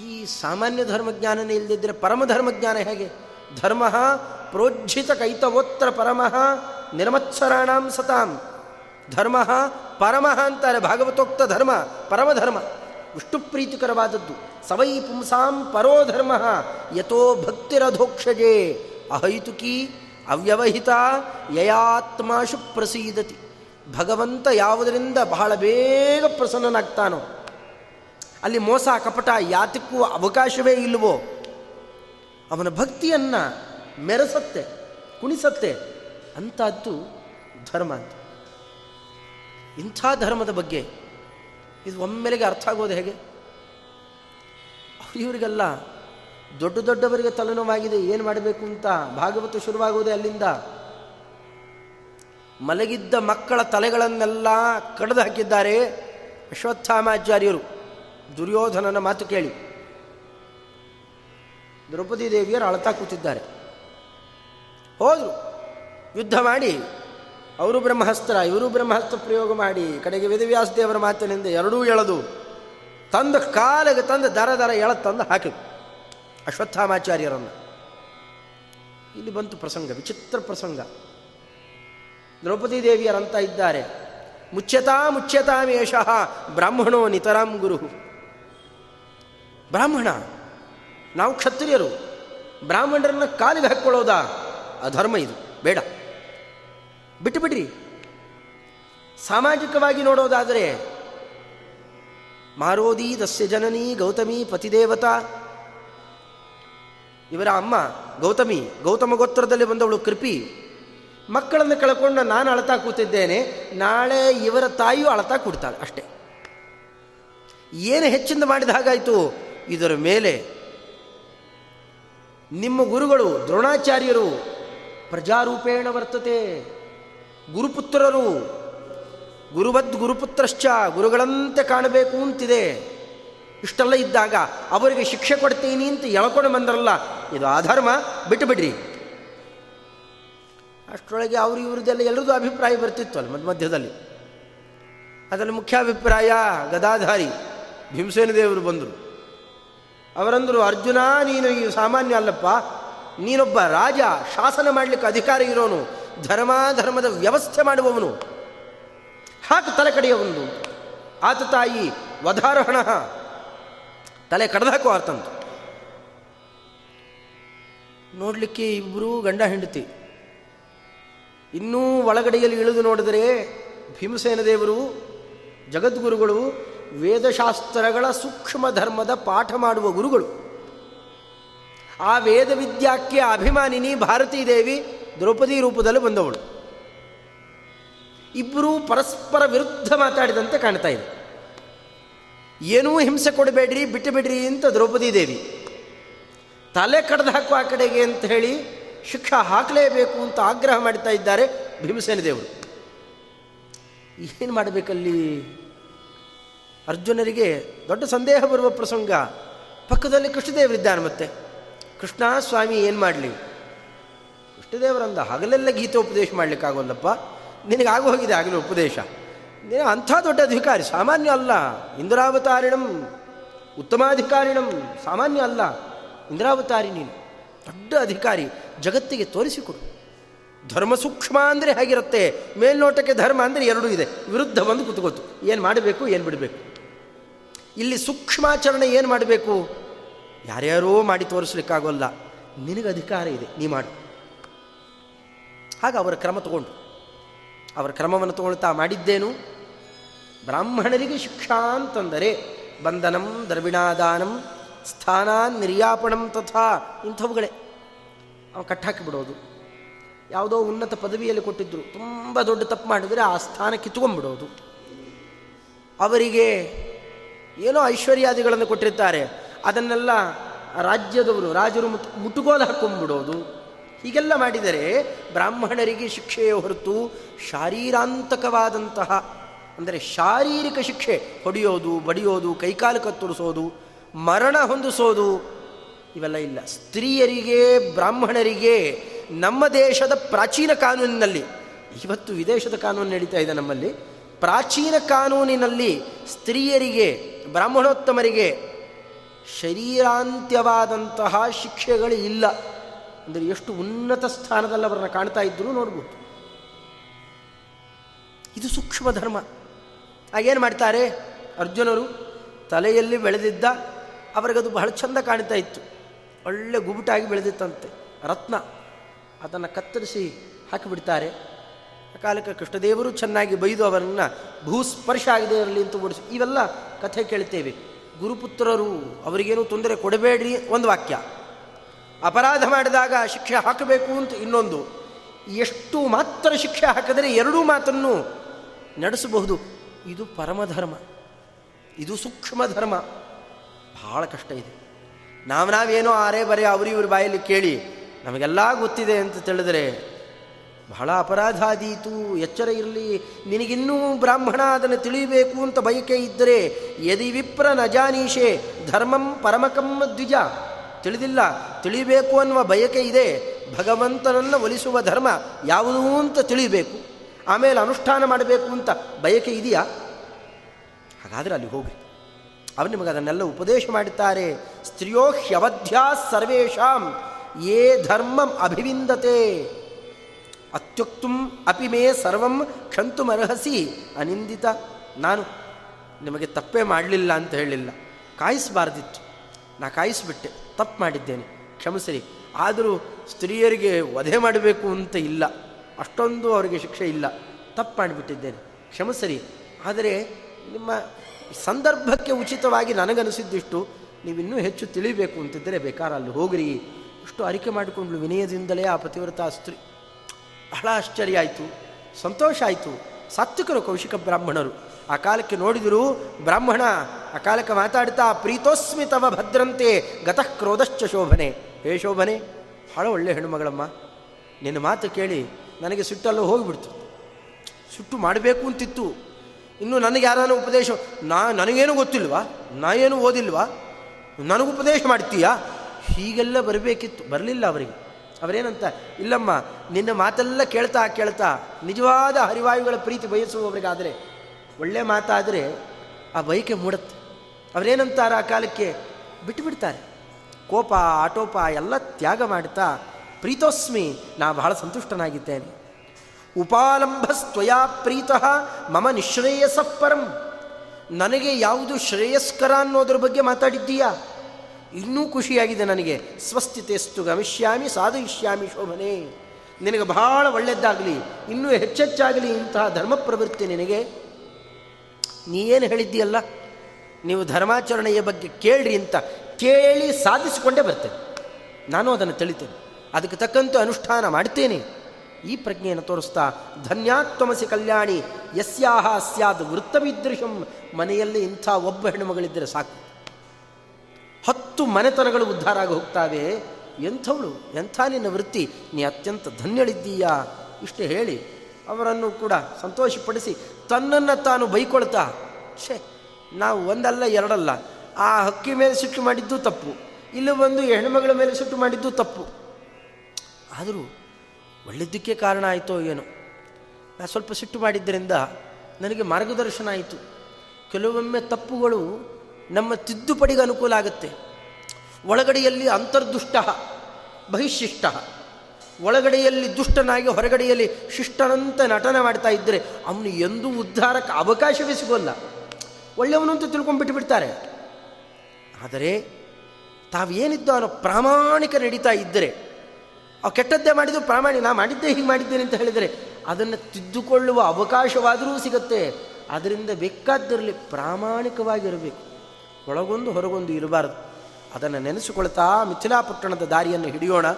ಈ ಸಾಮಾನ್ಯ ಧರ್ಮಜ್ಞಾನನೇ ಇಲ್ಲದಿದ್ದರೆ ಪರಮಧರ್ಮಜ್ಞಾನ ಹೇಗೆ? ಧರ್ಮ ಪ್ರೋಜ್ಜಿತ ಕೈತವೋತ್ತರ ಪರಮಃ ನಿರ್ಮತ್ಸರಾಣಾಂ ಸತಾಂ. ಧರ್ಮ ಪರಮಃ ಅಂತಾರೆ ಭಾಗವತೋಕ್ತ ಧರ್ಮ ಪರಮಧರ್ಮ ವಿಷ್ಣು ಪ್ರೀತಿಕರವಾದದ್ದು. ಸವೈ ಪುಂಸಾಂ ಪರೋ ಧರ್ಮ ಯಥೋ ಭಕ್ತಿರಧೋಕ್ಷಜೆ. ಅಹೈತುಕಿ ಅವ್ಯವಹಿತ ಯಯಾತ್ಮಾಶು ಪ್ರಸೀದತಿ. ಭಗವಂತ ಯಾವುದರಿಂದ ಬಹಳ ಬೇಗ ಪ್ರಸನ್ನನಾಗ್ತಾನೋ, ಅಲ್ಲಿ ಮೋಸ ಕಪಟ ಯಾತಕ್ಕೂ ಅವಕಾಶವೇ ಇಲ್ಲವೋ, ಅವನ ಭಕ್ತಿಯನ್ನು ಮೆರೆಸತ್ತೆ, ಕುಣಿಸತ್ತೆ, ಅಂಥದ್ದು ಧರ್ಮ ಅಂತ. ಇಂಥ ಧರ್ಮದ ಬಗ್ಗೆ ಇದು ಒಮ್ಮೆಲೆಗೆ ಅರ್ಥ ಆಗೋದು ಹೇಗೆ? ಇವರಿಗೆಲ್ಲ ದೊಡ್ಡ ದೊಡ್ಡವರಿಗೆ ತಲೆನೋವಾಗಿದೆ, ಏನು ಮಾಡಬೇಕು ಅಂತ ಭಾಗವತ ಶುರುವಾಗುವುದೇ ಅಲ್ಲಿಂದ. ಮಲಗಿದ್ದ ಮಕ್ಕಳ ತಲೆಗಳನ್ನೆಲ್ಲ ಕಡಿದು ಹಾಕಿದ್ದಾರೆ ಅಶ್ವತ್ಥಾಮಾಚಾರ್ಯರು. ದುರ್ಯೋಧನನ ಮಾತು ಕೇಳಿ. ದ್ರೌಪದಿ ದೇವಿಯರು ಅಳತಾ ಕೂತಿದ್ದಾರೆ. ಹೋದರು, ಯುದ್ಧ ಮಾಡಿ. ಅವರು ಬ್ರಹ್ಮಹಸ್ತ್ರ ಇವರು ಬ್ರಹ್ಮಹಸ್ತ್ರ ಪ್ರಯೋಗ ಮಾಡಿ. ಕಡೆಗೆ ವೇದವ್ಯಾಸ ದೇವರ ಮಾತಿನಿಂದ ಎರಡೂ ಎಳೆದು ತಂದು ಕಾಲಿಗೆ ತಂದು ದರ ದರ ಎಳ ತಂದು ಹಾಕಿದ್ರು. ಅಶ್ವತ್ಥಾಮಾಚಾರ್ಯರನ್ನು. ಇಲ್ಲಿ ಬಂತು ಪ್ರಸಂಗ, ವಿಚಿತ್ರ ಪ್ರಸಂಗ. ದ್ರೌಪದಿ ದೇವಿಯರಂತ ಇದ್ದಾರೆ ಮುಚ್ಚತಾ ಮುಚ್ಯತಾಮೇಷಃ ಬ್ರಾಹ್ಮಣೋ ನಿತರಾಮ್ ಗುರು. ಬ್ರಾಹ್ಮಣ, ನಾವು ಕ್ಷತ್ರಿಯರು. ಬ್ರಾಹ್ಮಣರನ್ನ ಕಾಲಿಗೆ ಹಾಕ್ಕೊಳ್ಳೋದಾ? ಅಧರ್ಮ ಇದು, ಬೇಡ. ಬಿಟ್ಟು ಬಿಡ್ರಿ ಸಾಮಾಜಿಕವಾಗಿ ನೋಡೋದಾದರೆ, ಮಾರೋದಿ ದಸ್ಯ ಜನನಿ ಗೌತಮಿ ಪತಿದೇವತಾ. ಇವರ ಅಮ್ಮ ಗೌತಮಿ, ಗೌತಮ ಗೋತ್ರದಲ್ಲಿ ಬಂದವಳು ಕೃಪಿ. ಮಕ್ಕಳನ್ನು ಕಳ್ಕೊಂಡು ನಾನು ಅಳತಾ ಕೂತಿದ್ದೇನೆ, ನಾಳೆ ಇವರ ತಾಯಿಯು ಅಳತಾ ಕೊಡ್ತಾಳೆ ಅಷ್ಟೇ. ಏನು ಹೆಚ್ಚಿಂದ ಮಾಡಿದ ಹಾಗಾಯಿತು? ಇದರ ಮೇಲೆ ನಿಮ್ಮ ಗುರುಗಳು ದ್ರೋಣಾಚಾರ್ಯರು, ಪ್ರಜಾರೂಪೇಣ ವರ್ತತೆ, ಗುರುಪುತ್ರರು, ಗುರುವದ್ ಗುರುಪುತ್ರಶ್ಚ ಗುರುಗಳಂತೆ ಕಾಣಬೇಕು ಅಂತಿದೆ. ಇಷ್ಟೆಲ್ಲ ಇದ್ದಾಗ ಅವರಿಗೆ ಶಿಕ್ಷೆ ಕೊಡ್ತೀನಿ ಅಂತ ಎಳ್ಕೊಂಡು ಬಂದ್ರಲ್ಲ, ಇದು ಅಧರ್ಮ? ಬಿಟ್ಟುಬಿಡ್ರಿ. ಅಷ್ಟರೊಳಗೆ ಅವರು ಇವ್ರದ್ದೆಲ್ಲ ಎಲ್ಲರದು ಅಭಿಪ್ರಾಯ ಬರ್ತಿತ್ತು ಅಲ್ಲಿ ಮಧ್ಯ ಮಧ್ಯದಲ್ಲಿ. ಅದರಲ್ಲಿ ಮುಖ್ಯಾಭಿಪ್ರಾಯ ಗದಾಧಾರಿ, ಭೀಮಸೇನ ದೇವರು ಬಂದರು. ಅವರಂದರು, ಅರ್ಜುನ, ನೀನು ಈ ಸಾಮಾನ್ಯ ಅಲ್ಲಪ್ಪ, ನೀನೊಬ್ಬ ರಾಜ, ಶಾಸನ ಮಾಡಲಿಕ್ಕೆ ಅಧಿಕಾರ ಇರೋನು, ಧರ್ಮಾಧರ್ಮದ ವ್ಯವಸ್ಥೆ ಮಾಡುವವನು. ಹಾಕು ತಲೆ ಕಡೆಯವನು ಆತ ತಾಯಿ ವಧಾರಹಣ. ತಲೆ ಕಡ್ದಾಕೋ ಅರ್ಥಂತು ನೋಡಲಿಕ್ಕೆ ಇಬ್ಬರು ಗಂಡ ಹೆಂಡತಿ. ಇನ್ನೂ ಒಳಗಡೆಯಲ್ಲಿ ಇಳಿದು ನೋಡಿದರೆ ಭೀಮಸೇನ ದೇವರು, ಜಗದ್ಗುರುಗಳು, ವೇದಶಾಸ್ತ್ರಗಳ ಸೂಕ್ಷ್ಮ ಧರ್ಮದ ಪಾಠ ಮಾಡುವ ಗುರುಗಳು. ಆ ವೇದ ವಿದ್ಯಾಕ್ಕೆ ಅಭಿಮಾನಿನಿ ಭಾರತೀ ದೇವಿ ದ್ರೌಪದಿ ರೂಪದಲ್ಲಿ ಬಂದವಳು. ಇಬ್ಬರೂ ಪರಸ್ಪರ ವಿರುದ್ಧ ಮಾತಾಡಿದಂತೆ ಕಾಣ್ತಾ ಇದೆ. ಏನೂ ಹಿಂಸೆ ಕೊಡಬೇಡ್ರಿ ಬಿಟ್ಟು ಬಿಡ್ರಿ ಅಂತ ದ್ರೌಪದಿ ದೇವಿ ತಲೆ ಕಡ್ದು ಹಾಕುವ ಆ ಕಡೆಗೆ ಅಂತ ಹೇಳಿ ಶಿಕ್ಷಾ ಹಾಕಲೇಬೇಕು ಅಂತ ಆಗ್ರಹ ಮಾಡ್ತಾ ಇದ್ದಾರೆ ಭೀಮಸೇನ ದೇವರು. ಏನು ಮಾಡಬೇಕಲ್ಲಿ? ಅರ್ಜುನರಿಗೆ ದೊಡ್ಡ ಸಂದೇಹ ಬರುವ ಪ್ರಸಂಗ. ಪಕ್ಕದಲ್ಲಿ ಕೃಷ್ಣದೇವರಿದ್ದಾನೆ ಮತ್ತೆ. ಕೃಷ್ಣ ಸ್ವಾಮಿ ಏನು ಮಾಡಲಿ? ಕೃಷ್ಣದೇವರಂದ ಹಗಲೆಲ್ಲ ಗೀತೆ ಉಪದೇಶ ಮಾಡಲಿಕ್ಕಾಗೋಲ್ಲಪ್ಪ? ನಿನಗಾಗು ಹೋಗಿದೆ ಆಗಲಿ ಉಪದೇಶ. ಅಂಥ ದೊಡ್ಡ ಅಧಿಕಾರಿ, ಸಾಮಾನ್ಯ ಅಲ್ಲ. ಇಂದ್ರಾವತಾರಿಣಂ, ಉತ್ತಮಾಧಿಕಾರಿಣಂ, ಸಾಮಾನ್ಯ ಅಲ್ಲ. ಇಂದ್ರಾವತಾರಿ ನೀನು. ದೊಡ್ಡ ಅಧಿಕಾರಿ, ಜಗತ್ತಿಗೆ ತೋರಿಸಿಕೊಡು. ಧರ್ಮ ಸೂಕ್ಷ್ಮ ಅಂದರೆ ಹೇಗಿರುತ್ತೆ? ಮೇಲ್ನೋಟಕ್ಕೆ ಧರ್ಮ ಅಂದರೆ ಎರಡೂ ಇದೆ. ವಿರುದ್ಧ ಬಂದು ಕೂತ್ಕೋತು. ಏನು ಮಾಡಬೇಕು, ಏನು ಬಿಡಬೇಕು? ಇಲ್ಲಿ ಸೂಕ್ಷ್ಮಾಚರಣೆ ಏನು ಮಾಡಬೇಕು? ಯಾರ್ಯಾರೋ ಮಾಡಿ ತೋರಿಸ್ಲಿಕ್ಕಾಗೋಲ್ಲ. ನಿನಗೆ ಅಧಿಕಾರ ಇದೆ, ನೀ ಮಾಡು. ಹಾಗೆ ಅವರ ಕ್ರಮ ತಗೊಂಡು. ಅವರ ಕ್ರಮವನ್ನು ತಗೊಳ್ತಾ ಮಾಡಿದ್ದೇನು? ಬ್ರಾಹ್ಮಣರಿಗೆ ಶಿಕ್ಷಾ ಅಂತಂದರೆ ಬಂಧನಂ, ದ್ರವಿಣಾದಾನಂ ಸ್ಥಾನ ನಿರ್ಯಾಪಣಂ ತಥಾ ಇಂಥವುಗಳೇ. ಅವ ಕಟ್ಟಾಕಿಬಿಡೋದು. ಯಾವುದೋ ಉನ್ನತ ಪದವಿಯಲ್ಲಿ ಕೊಟ್ಟಿದ್ದರು ತುಂಬ ದೊಡ್ಡ ತಪ್ಪು ಮಾಡಿದರೆ ಆ ಸ್ಥಾನ ಕಿತ್ಕೊಂಡ್ಬಿಡೋದು ಅವರಿಗೆ ಏನೋ ಐಶ್ವರ್ಯಾದಿಗಳನ್ನು ಕೊಟ್ಟಿರ್ತಾರೆ, ಅದನ್ನೆಲ್ಲ ರಾಜ್ಯದವರು, ರಾಜರು ಮುಟ್, ಮುಟ್ಟುಗೋಲು ಹಾಕೊಂಡ್ಬಿಡೋದು ಹೀಗೆಲ್ಲ ಮಾಡಿದರೆ ಬ್ರಾಹ್ಮಣರಿಗೆ ಶಿಕ್ಷೆಯೇ ಹೊರತು ಶಾರೀರಾಂತಕವಾದಂತಹ ಅಂದರೆ ಶಾರೀರಿಕ ಶಿಕ್ಷೆ, ಹೊಡೆಯೋದು, ಬಡಿಯೋದು, ಕೈಕಾಲು ಕತ್ತರಿಸೋದು, ಮರಣ ಹೊಂದಿಸೋದು, ಇವೆಲ್ಲ ಇಲ್ಲ. ಸ್ತ್ರೀಯರಿಗೆ, ಬ್ರಾಹ್ಮಣರಿಗೆ, ನಮ್ಮ ದೇಶದ ಪ್ರಾಚೀನ ಕಾನೂನಿನಲ್ಲಿ, ಇವತ್ತು ವಿದೇಶದ ಕಾನೂನು ನಡೀತಾ ಇದೆ ನಮ್ಮಲ್ಲಿ, ಪ್ರಾಚೀನ ಕಾನೂನಿನಲ್ಲಿ ಸ್ತ್ರೀಯರಿಗೆ, ಬ್ರಾಹ್ಮಣೋತ್ತಮರಿಗೆ ಶರೀರಾಂತ್ಯವಾದಂತಹ ಶಿಕ್ಷೆಗಳು ಇಲ್ಲ. ಅಂದರೆ ಎಷ್ಟು ಉನ್ನತ ಸ್ಥಾನದಲ್ಲಿ ಅವರನ್ನು ಕಾಣ್ತಾ ಇದ್ದರೂ ನೋಡ್ಬೋದು. ಇದು ಸೂಕ್ಷ್ಮ ಧರ್ಮ ಆಗೇನು ಮಾಡ್ತಾರೆ? ಅರ್ಜುನರು ತಲೆಯಲ್ಲಿ ಬೆಳೆದಿದ್ದ ಅವರಿಗದು ಬಹಳ ಚಂದ ಕಾಣ್ತಾ ಇತ್ತು. ಒಳ್ಳೆ ಗುಬುಟಾಗಿ ಬೆಳೆದಿತ್ತಂತೆ, ರತ್ನ. ಅದನ್ನು ಕತ್ತರಿಸಿ ಹಾಕಿಬಿಡ್ತಾರೆ. ಕಾಲಕ್ಕೆ ಕೃಷ್ಣದೇವರು ಚೆನ್ನಾಗಿ ಬೈದು ಅವರನ್ನು ಭೂಸ್ಪರ್ಶ ಆಗಿದೆ ಇರಲಿ ಅಂತ ಓಡಿಸಿ ಇವೆಲ್ಲ ಕಥೆ ಕೇಳ್ತೇವೆ. ಗುರುಪುತ್ರರು ಅವರಿಗೇನು ತೊಂದರೆ ಕೊಡಬೇಡ್ರಿ ಒಂದು ವಾಕ್ಯ. ಅಪರಾಧ ಮಾಡಿದಾಗ ಶಿಕ್ಷೆ ಹಾಕಬೇಕು ಅಂತ ಇನ್ನೊಂದು. ಎಷ್ಟು ಮಾತ್ರ ಶಿಕ್ಷೆ ಹಾಕಿದರೆ ಎರಡೂ ಮಾತನ್ನು ನಡೆಸಬಹುದು. ಇದು ಪರಮಧರ್ಮ, ಇದು ಸೂಕ್ಷ್ಮ ಧರ್ಮ ಬಹಳ ಕಷ್ಟ ಇದೆ. ನಾವು ನಾವೇನೋ ಆರೇ ಬರೇ ಅವರಿವ್ರ ಬಾಯಲ್ಲಿ ಕೇಳಿ ನಮಗೆಲ್ಲ ಗೊತ್ತಿದೆ ಅಂತ ತಿಳಿದರೆ ಬಹಳ ಅಪರಾಧ ಆದೀತು. ಎಚ್ಚರ ಇರಲಿ, ನಿನಗಿನ್ನೂ ಬ್ರಾಹ್ಮಣ ಅದನ್ನು ತಿಳಿಯಬೇಕು ಅಂತ ಬಯಕೆ ಇದ್ದರೆ ಯದಿ ವಿಪ್ರ ನಜಾನೀಶೆ ಧರ್ಮಂ ಪರಮಕಂ ದ್ವಿಜ. ತಿಳಿದಿಲ್ಲ, ತಿಳಿಬೇಕು ಅನ್ನುವ ಬಯಕೆ ಇದೆ. ಭಗವಂತನನ್ನು ಒಲಿಸುವ ಧರ್ಮ ಯಾವುದು ಅಂತ ತಿಳಿಯಬೇಕು ಆಮೇಲೆ ಅನುಷ್ಠಾನ ಮಾಡಬೇಕು ಅಂತ ಬಯಕೆ ಇದೆಯಾ? ಹಾಗಾದರೆ ಅಲ್ಲಿ ಹೋಗ್ರಿ. ಅವರು ನಿಮಗೆ ಅದನ್ನೆಲ್ಲ ಉಪದೇಶ ಮಾಡುತ್ತಾರೆ ಸ್ತ್ರೀಯೋ ಹ್ಯವಧ್ಯಾ ಸರ್ವೇಷಾಂ, ಯೇ ಧರ್ಮಂ ಅಭಿವಿಂದತೆ. ಅತ್ಯುಕ್ತುಂ ಅಪಿ ಮೇ ಸರ್ವಂ ಕ್ಷಂತುಮರ್ಹಸಿ ಅನಿಂದಿತ. ನಾನು ನಿಮಗೆ ತಪ್ಪೇ ಮಾಡಲಿಲ್ಲ ಅಂತ ಹೇಳಿಲ್ಲ. ಕಾಯಿಸಬಾರ್ದಿತ್ತು. ನಾ ಕಾಯಿಸಿಬಿಟ್ಟೆ. ತಪ್ಪು ಮಾಡಿದ್ದೇನೆ. ಕ್ಷಮಿಸಿರಿ. ಆದರೂ ಸ್ತ್ರೀಯರಿಗೆ ವಧೆ ಮಾಡಬೇಕು ಅಂತ ಇಲ್ಲ. ಅಷ್ಟೊಂದು ಅವರಿಗೆ ಶಿಕ್ಷೆ ಇಲ್ಲ. ತಪ್ಪು ಮಾಡಿಬಿಟ್ಟಿದ್ದೇನೆ ಕ್ಷಮಸರಿ ಆದರೆ ನಿಮ್ಮ ಸಂದರ್ಭಕ್ಕೆ ಉಚಿತವಾಗಿ ನನಗನಿಸಿದ್ದಿಷ್ಟು ನೀವಿನ್ನೂ ಹೆಚ್ಚು ತಿಳಿಬೇಕು ಅಂತಿದ್ದರೆ ಬೇಕಾರ ಅಲ್ಲಿ ಹೋಗ್ರಿ. ಇಷ್ಟು ಅರಿಕೆ ಮಾಡಿಕೊಂಡ್ಲು ವಿನಯದಿಂದಲೇ ಆ ಪತಿವ್ರತಾ ಸ್ತ್ರೀ ಬಹಳ ಆಶ್ಚರ್ಯ ಆಯಿತು. ಸಂತೋಷ ಆಯಿತು. ಸಾತ್ವಿಕರು ಕೌಶಿಕ ಬ್ರಾಹ್ಮಣರು. ಆ ಕಾಲಕ್ಕೆ ನೋಡಿದರು ಬ್ರಾಹ್ಮಣ ಆ ಕಾಲಕ್ಕೆ ಮಾತಾಡ್ತಾ ಪ್ರೀತೋಸ್ಮಿ ತವ ಭದ್ರಂತೆ ಗತಃ ಕ್ರೋಧಶ್ಚ ಶೋಭನೆ. ಹೇ ಶೋಭನೆ, ಬಹಳ ಒಳ್ಳೆ ಹೆಣ್ಣುಮಗಳಮ್ಮ. ನಿನ್ನ ಮಾತು ಕೇಳಿ ನನಗೆ ಸಿಟ್ಟಲ್ಲೂ ಹೋಗಿಬಿಡ್ತು. ಸುಟ್ಟು ಮಾಡಬೇಕು ಅಂತಿತ್ತು. ಇನ್ನು ನನಗೆ ಯಾರಾನು ಉಪದೇಶ, ನಾ ನನಗೇನು ಗೊತ್ತಿಲ್ವಾ? ನಾ ಏನು ಓದಿಲ್ವಾ? ನನಗೆ ಉಪದೇಶ ಮಾಡ್ತೀಯಾ? ಹೀಗೆಲ್ಲ ಬರಬೇಕಿತ್ತು. ಬರಲಿಲ್ಲ ಅವರಿಗೆ. ಅವರೇನಂತ, ಇಲ್ಲಮ್ಮ, ನಿನ್ನ ಮಾತೆಲ್ಲ ಕೇಳ್ತಾ ಕೇಳ್ತಾ ನಿಜವಾದ ಹರಿವಾಯುಗಳ ಪ್ರೀತಿ ಬಯಸುವವರಿಗಾದರೆ, ಒಳ್ಳೆ ಮಾತಾದರೆ ಆ ಬೈಕೆ ಮೂಡತ್ತೆ. ಅವರೇನಂತಾರೆ ಆ ಕಾಲಕ್ಕೆ? ಬಿಟ್ಟುಬಿಡ್ತಾರೆ ಕೋಪ, ಆಟೋಪ ಎಲ್ಲ ತ್ಯಾಗ ಮಾಡ್ತಾ ಪ್ರೀತೋಸ್ಮಿ, ನಾ ಬಹಳ ಸಂತುಷ್ಟನಾಗಿದ್ದೇನೆ. ಉಪಾಲಂಭಸ್ತ್ವಯಾ ಪ್ರೀತಃ ಮಮ ನಿಶ್ರೇಯಸ ಪರಂ. ನನಗೆ ಯಾವುದು ಶ್ರೇಯಸ್ಕರ ಅನ್ನೋದ್ರ ಬಗ್ಗೆ ಮಾತಾಡಿದ್ದೀಯಾ? ಇನ್ನೂ ಖುಷಿಯಾಗಿದೆ ನನಗೆ. ಸ್ವಸ್ಥಿತೆಸ್ತು ಗಮಿಷ್ಯಾಮಿ, ಸಾಧಯಿಷ್ಯಾಮಿ ಶೋಭನೆ. ನಿನಗೆ ಬಹಳ ಒಳ್ಳೆಯದ್ದಾಗಲಿ ಇನ್ನೂ ಹೆಚ್ಚೆಚ್ಚಾಗಲಿ ಇಂತಹ ಧರ್ಮ ಪ್ರವೃತ್ತಿ ನಿನಗೆ. ನೀ ಏನು ಹೇಳಿದ್ದೀಯಲ್ಲ? ನೀವು ಧರ್ಮಾಚರಣೆಯ ಬಗ್ಗೆ ಕೇಳ್ರಿ ಅಂತ ಕೇಳಿ ಸಾಧಿಸಿಕೊಂಡೇ ಬರ್ತೇನೆ. ನಾನು ಅದನ್ನು ತಿಳಿತೇನೆ. ಅದಕ್ಕೆ ತಕ್ಕಂತೆ ಅನುಷ್ಠಾನ ಮಾಡ್ತೇನೆ. ಈ ಪ್ರಜ್ಞೆಯನ್ನು ತೋರಿಸ್ತಾ ಧನ್ಯಾತ್ಮಸಿ ಕಲ್ಯಾಣಿ, ಯಸ್ಯಾಹ ಸ್ಯಾದ್ ವೃತ್ತವಿದೃಶಂ ಮನೆಯಲ್ಲಿ ಇಂಥ ಒಬ್ಬ ಹೆಣ್ಣುಮಗಳಿದ್ದರೆ ಸಾಕು. ಹತ್ತು ಮನೆತನಗಳು ಉದ್ಧಾರ ಆಗಿ ಹೋಗ್ತಾವೆ. ಎಂಥವಳು, ಎಂಥ ನಿನ್ನ ವೃತ್ತಿ? ನೀ ಅತ್ಯಂತ ಧನ್ಯಳಿದ್ದೀಯಾ? ಇಷ್ಟು ಹೇಳಿ, ಅವರನ್ನು ಕೂಡ ಸಂತೋಷಪಡಿಸಿ, ತನ್ನನ್ನು ತಾನು ಬೈಕೊಳ್ತಾ, ಛೇ, ನಾವು ಒಂದಲ್ಲ, ಎರಡಲ್ಲ, ಆ ಹಕ್ಕಿ ಮೇಲೆ ಸಿಟ್ಟು ಮಾಡಿದ್ದು ತಪ್ಪು. ಇಲ್ಲಿ ಬಂದು ಹೆಣ್ಮಗಳ ಮೇಲೆ ಸಿಟ್ಟು ಮಾಡಿದ್ದು ತಪ್ಪು. ಆದರೂ ಒಳ್ಳೆಯದಕ್ಕೆ ಕಾರಣ ಆಯಿತೋ ಏನೋ. ನಾನು ಸ್ವಲ್ಪ ಸಿಟ್ಟು ಮಾಡಿದ್ದರಿಂದ ನನಗೆ ಮಾರ್ಗದರ್ಶನ ಆಯಿತು. ಕೆಲವೊಮ್ಮೆ ತಪ್ಪುಗಳು ನಮ್ಮ ತಿದ್ದುಪಡಿಗೆ ಅನುಕೂಲ ಆಗುತ್ತೆ. ಒಳಗಡೆಯಲ್ಲಿ ಅಂತರ್ದುಷ್ಟ, ಬಹಿಶಿಷ್ಟ, ಒಳಗಡೆಯಲ್ಲಿ ದುಷ್ಟನಾಗಿ ಹೊರಗಡೆಯಲ್ಲಿ ಶಿಷ್ಟನಂತ ನಟನೆ ಮಾಡ್ತಾ ಇದ್ದರೆ ಅವನು ಎಂದೂ ಉದ್ಧಾರಕ್ಕೆ ಅವಕಾಶವೇ ಸಿಗೋಲ್ಲ. ಒಳ್ಳೆಯವನು ಅಂತ ತಿಳ್ಕೊಂಡ್ಬಿಟ್ಟು ಬಿಡ್ತಾರೆ. ಆದರೆ ತಾವೇನಿದ್ದು ಅವನು ಪ್ರಾಮಾಣಿಕ ನಡೀತಾ ಇದ್ದರೆ ಅವು ಕೆಟ್ಟದ್ದೇ ಮಾಡಿದ್ದು ಪ್ರಾಮಾಣಿಕ ನಾ ಮಾಡಿದ್ದೆ ಹೀಗೆ ಮಾಡಿದ್ದೇನೆ ಅಂತ ಹೇಳಿದರೆ ಅದನ್ನು ತಿದ್ದುಕೊಳ್ಳುವ ಅವಕಾಶವಾದರೂ ಸಿಗುತ್ತೆ. ಅದರಿಂದ ಬೇಕಾದ್ದರಲ್ಲಿ ಪ್ರಾಮಾಣಿಕವಾಗಿರಬೇಕು. ಒಳಗೊಂದು ಹೊರಗೊಂದು ಇರಬಾರದು. ಅದನ್ನು ನೆನೆಸಿಕೊಳ್ತಾ ಮಿಥಿಲಾಪಟ್ಟಣದ ದಾರಿಯನ್ನು ಹಿಡಿಯೋಣ.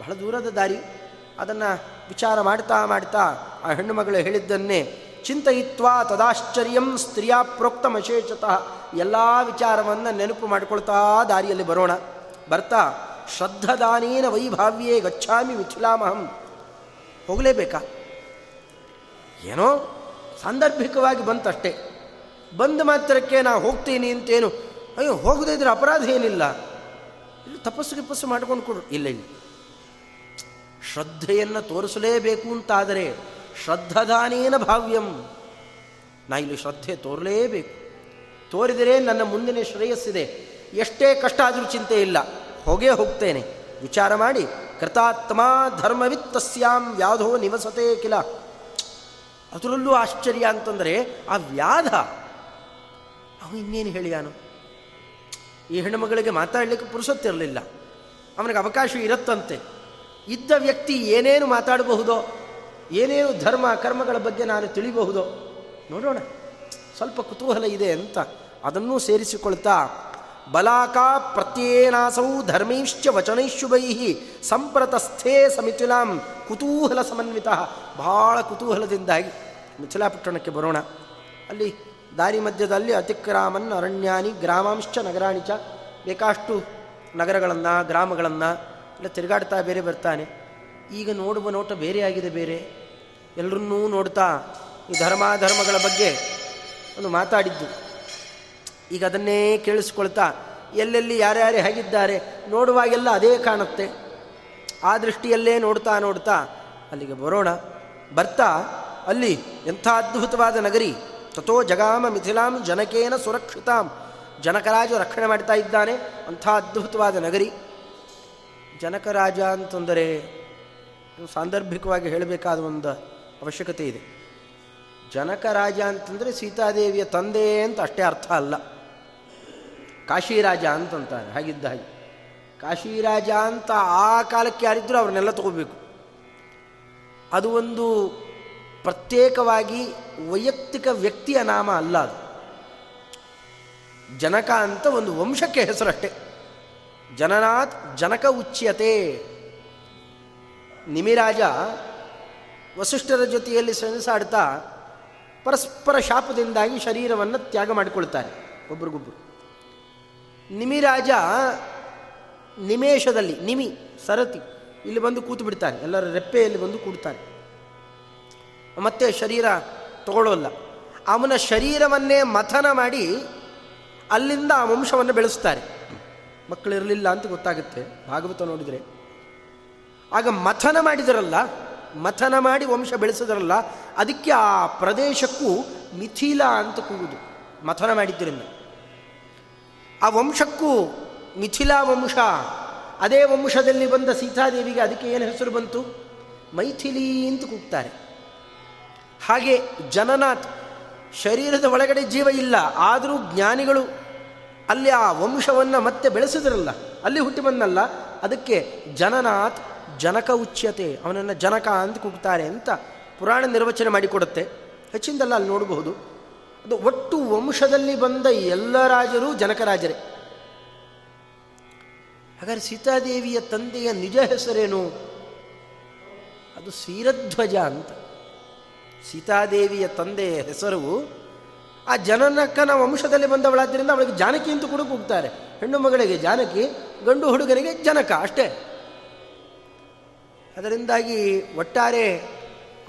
ಬಹಳ ದೂರದ ದಾರಿ. ಅದನ್ನು ವಿಚಾರ ಮಾಡ್ತಾ ಮಾಡ್ತಾ ಆ ಹೆಣ್ಣು ಮಗಳು ಹೇಳಿದ್ದನ್ನೇ ಚಿಂತಯಿತ್ವಾ ತದಾಶ್ಚರ್ಯಂ ಸ್ತ್ರೀಯ ಪ್ರೋಕ್ತಮಶೇಷತಃ ಎಲ್ಲ ವಿಚಾರವನ್ನು ನೆನಪು ಮಾಡಿಕೊಳ್ತಾ ದಾರಿಯಲ್ಲಿ ಬರೋಣ. ಬರ್ತಾ ಶ್ರದ್ಧದಾನೇನ ವೈಭಾವ್ಯೇ ಗಚ್ಚಾಮಿ ಮಿಥಿಲಾಮಹಂ. ಹೋಗಲೇಬೇಕಾ? ಏನೋ ಸಾಂದರ್ಭಿಕವಾಗಿ ಬಂತಷ್ಟೇ. ಬಂದ ಮಾತ್ರಕ್ಕೆ ನಾ ಹೋಗ್ತೀನಿ ಅಂತೇನು. ಅಯ್ಯೋ, ಹೋಗದೇ ಇದ್ರೆ ಅಪರಾಧ ಏನಿಲ್ಲ. ಇಲ್ಲಿ ತಪಸ್ಸು ಗಿಪಸ್ಸು ಮಾಡ್ಕೊಂಡು ಕೊಡು. ಇಲ್ಲ, ಇಲ್ಲಿ. ಶ್ರದ್ಧೆಯನ್ನು ತೋರಿಸಲೇಬೇಕು ಅಂತಾದರೆ ಶ್ರದ್ಧದಾನೇನ ಭಾವ್ಯಂ. ನಾ ಇಲ್ಲಿ ಶ್ರದ್ಧೆ ತೋರಲೇಬೇಕು. ತೋರಿದರೆ ನನ್ನ ಮುಂದಿನ ಶ್ರೇಯಸ್ಸಿದೆ. ಎಷ್ಟೇ ಕಷ್ಟ ಆದರೂ ಚಿಂತೆ ಇಲ್ಲ. ಹೋಗೇ ಹೋಗ್ತೇನೆ. ವಿಚಾರ ಮಾಡಿ, ಕೃತಾತ್ಮ ಧರ್ಮವಿತ್ತಸ್ಯಾಂ ವ್ಯಾಧೋ ನಿವಸತೆ ಕಿಲ. ಅದರಲ್ಲೂ ಆಶ್ಚರ್ಯ ಅಂತಂದರೆ, ಆ ವ್ಯಾಧ ಅವನು ಇನ್ನೇನು ಹೇಳಿಯಾನು ಈ ಹೆಣ್ಣುಮಗಳಿಗೆ ಮಾತಾಡಲಿಕ್ಕೆ ಪುರುಸತ್ತಿರಲಿಲ್ಲ ಅವನಿಗೆ ಅವಕಾಶ ಇರುತ್ತಂತೆ. ಇದ್ದ ವ್ಯಕ್ತಿ ಏನೇನು ಮಾತಾಡಬಹುದೋ, ಏನೇನು ಧರ್ಮ, ಕರ್ಮಗಳ ಬಗ್ಗೆ ನಾನು ತಿಳಿಬಹುದೋ, ನೋಡೋಣ. ಸ್ವಲ್ಪ ಕುತೂಹಲ ಇದೆ ಅಂತ ಅದನ್ನೂ ಸೇರಿಸಿಕೊಳ್ತಾ ಬಲಾಕ ಪ್ರತ್ಯೇನಾಸೌ ಧರ್ಮೈಶ್ಚ ವಚನೈಶುಭೈ ಸಂಪ್ರತಸ್ಥೇ ಸಮಿಥಿಲಾಂ ಕುತೂಹಲ ಸಮನ್ವಿತ. ಬಹಳ ಕುತೂಹಲದಿಂದಾಗಿ ಮಿಥಿಲಾಪಟ್ಟಣಕ್ಕೆ ಬರೋಣ. ಅಲ್ಲಿ ದಾರಿ ಮಧ್ಯದಲ್ಲಿ ಅತಿಕ್ರಾಮನ್ ಅರಣ್ಯಾನಿ ಗ್ರಾಮಾಂಶ್ಚ ನಗರಾಣಿಚ ಬೇಕಾಷ್ಟು ನಗರಗಳನ್ನು, ಗ್ರಾಮಗಳನ್ನು ಇಲ್ಲ ತಿರುಗಾಡ್ತಾ ಬೇರೆ ಬರ್ತಾನೆ. ಈಗ ನೋಡುವ ನೋಟ ಬೇರೆ ಆಗಿದೆ ಬೇರೆ. ಎಲ್ಲರನ್ನೂ ನೋಡ್ತಾ ಈ ಧರ್ಮಾಧರ್ಮಗಳ ಬಗ್ಗೆ ಒಂದು ಮಾತಾಡಿದ್ದು. ಈಗ ಅದನ್ನೇ ಕೇಳಿಸ್ಕೊಳ್ತಾ ಎಲ್ಲೆಲ್ಲಿ ಯಾರ್ಯಾರು ಹೇಗಿದ್ದಾರೆ ನೋಡುವಾಗೆಲ್ಲ ಅದೇ ಕಾಣುತ್ತೆ. ಆ ದೃಷ್ಟಿಯಲ್ಲೇ ನೋಡ್ತಾ ನೋಡ್ತಾ ಅಲ್ಲಿಗೆ ಬರೋಣ. ಬರ್ತಾ ಅಲ್ಲಿ ಎಂಥ ಅದ್ಭುತವಾದ ನಗರಿ. ತಥೋ ಜಗಾಮ ಮಿಥಿಲಾಂ ಜನಕೇನ ಸುರಕ್ಷಿತಾಂ. ಜನಕರಾಜ ರಕ್ಷಣೆ ಮಾಡ್ತಾ ಇದ್ದಾನೆ. ಅಂಥ ಅದ್ಭುತವಾದ ನಗರಿ. ಜನಕರಾಜ ಅಂತಂದರೆ ಸಾಂದರ್ಭಿಕವಾಗಿ ಹೇಳಬೇಕಾದ ಒಂದು ಅವಶ್ಯಕತೆ ಇದೆ. ಜನಕರಾಜ ಅಂತಂದರೆ ಸೀತಾದೇವಿಯ ತಂದೆ ಅಂತ ಅಷ್ಟೇ ಅರ್ಥ ಅಲ್ಲ. ಕಾಶಿರಾಜ ಅಂತಂತಾರೆ, ಹಾಗಿದ್ದ ಹಾಗೆ. ಕಾಶಿರಾಜ ಅಂತ ಆ ಕಾಲಕ್ಕೆ ಯಾರಿದ್ದರೂ ಅವ್ರನ್ನೆಲ್ಲ ತಗೋಬೇಕು. ಅದು ಒಂದು ಪ್ರತ್ಯೇಕವಾಗಿ ವೈಯಕ್ತಿಕ ವ್ಯಕ್ತಿಯ ನಾಮ ಅಲ್ಲ ಅದು. ಜನಕ ಅಂತ ಒಂದು ವಂಶಕ್ಕೆ ಹೆಸರಷ್ಟೇ. ಜನನಾಥ್, ಜನಕ ಉಚ್ಯತೆ. ನಿಮಿರಾಜ ವಸಿಷ್ಠರ ಜೊತೆಯಲ್ಲಿ ಸೆಣಸಾಡ್ತಾ ಪರಸ್ಪರ ಶಾಪದಿಂದಾಗಿ ಶರೀರವನ್ನು ತ್ಯಾಗ ಮಾಡಿಕೊಳ್ತಾರೆ ಒಬ್ರಿಗೊಬ್ಬರು ನಿಮಿರಾಜ ನಿಮೇಶದಲ್ಲಿ ನಿಮಿ, ಸರತಿ, ಇಲ್ಲಿ ಬಂದು ಕೂತು ಬಿಡ್ತಾರೆ. ಎಲ್ಲರ ರೆಪ್ಪೆಯಲ್ಲಿ ಬಂದು ಕೂಡ್ತಾರೆ. ಮತ್ತೆ ಶರೀರ ತಗೊಳ್ಳೋಲ್ಲ. ಅವನ ಶರೀರವನ್ನೇ ಮಥನ ಮಾಡಿ ಅಲ್ಲಿಂದ ಆ ವಂಶವನ್ನು ಬೆಳೆಸ್ತಾರೆ. ಮಕ್ಕಳಿರಲಿಲ್ಲ ಅಂತ ಗೊತ್ತಾಗುತ್ತೆ, ಭಾಗವತ ನೋಡಿದರೆ. ಆಗ ಮಥನ ಮಾಡಿದರಲ್ಲ, ಮಥನ ಮಾಡಿ ವಂಶ ಬೆಳೆಸಿದ್ರಲ್ಲ, ಅದಕ್ಕೆ ಆ ಪ್ರದೇಶಕ್ಕೂ ಮಿಥಿಲ ಅಂತ ಕೂಗುದು ಮಥನ ಮಾಡಿದ್ದರಿಂದ. ಆ ವಂಶಕ್ಕೂ ಮಿಥಿಲಾ ವಂಶ, ಅದೇ ವಂಶದಲ್ಲಿ ಬಂದ ಸೀತಾದೇವಿಗೆ ಅದಕ್ಕೆ ಏನು ಹೆಸರು ಬಂತು? ಮೈಥಿಲಿ ಅಂತ ಕೂಗ್ತಾರೆ. ಹಾಗೆ ಜನನಾಥ್ ಶರೀರದ ಒಳಗಡೆ ಜೀವ ಇಲ್ಲ, ಆದರೂ ಜ್ಞಾನಿಗಳು ಅಲ್ಲಿ ಆ ವಂಶವನ್ನು ಮತ್ತೆ ಬೆಳೆಸಿದ್ರಲ್ಲ, ಅಲ್ಲಿ ಹುಟ್ಟಿ ಬಂದಲ್ಲ, ಅದಕ್ಕೆ ಜನನಾಥ್ ಜನಕ ಉಚ್ಯತೆ, ಅವನನ್ನು ಜನಕ ಅಂತ ಕೂಗ್ತಾರೆ ಅಂತ ಪುರಾಣ ನಿರ್ವಚನೆ ಮಾಡಿಕೊಡುತ್ತೆ. ಹೆಚ್ಚಿಂದಲ್ಲ ಅಲ್ಲಿ ನೋಡಬಹುದು. ಅದು ಒಟ್ಟು ವಂಶದಲ್ಲಿ ಬಂದ ಎಲ್ಲ ರಾಜರು ಜನಕರಾಜರೇ. ಹಾಗಾದ್ರೆ ಸೀತಾದೇವಿಯ ತಂದೆಯ ನಿಜ ಹೆಸರೇನು? ಅದು ಸೀರಧ್ವಜ ಅಂತ. ಸೀತಾದೇವಿಯ ತಂದೆಯ ಹೆಸರು ಆ ಜನನಕ್ಕನ ವಂಶದಲ್ಲಿ ಬಂದವಳಾದ್ದರಿಂದ ಅವಳಿಗೆ ಜಾನಕಿ ಅಂತ ಕೂಡ ಕೂಗ್ತಾರೆ. ಹೆಣ್ಣು ಮಗಳಿಗೆ ಜಾನಕಿ, ಗಂಡು ಹುಡುಗನಿಗೆ ಜನಕ ಅಷ್ಟೇ. ಅದರಿಂದಾಗಿ ಒಟ್ಟಾರೆ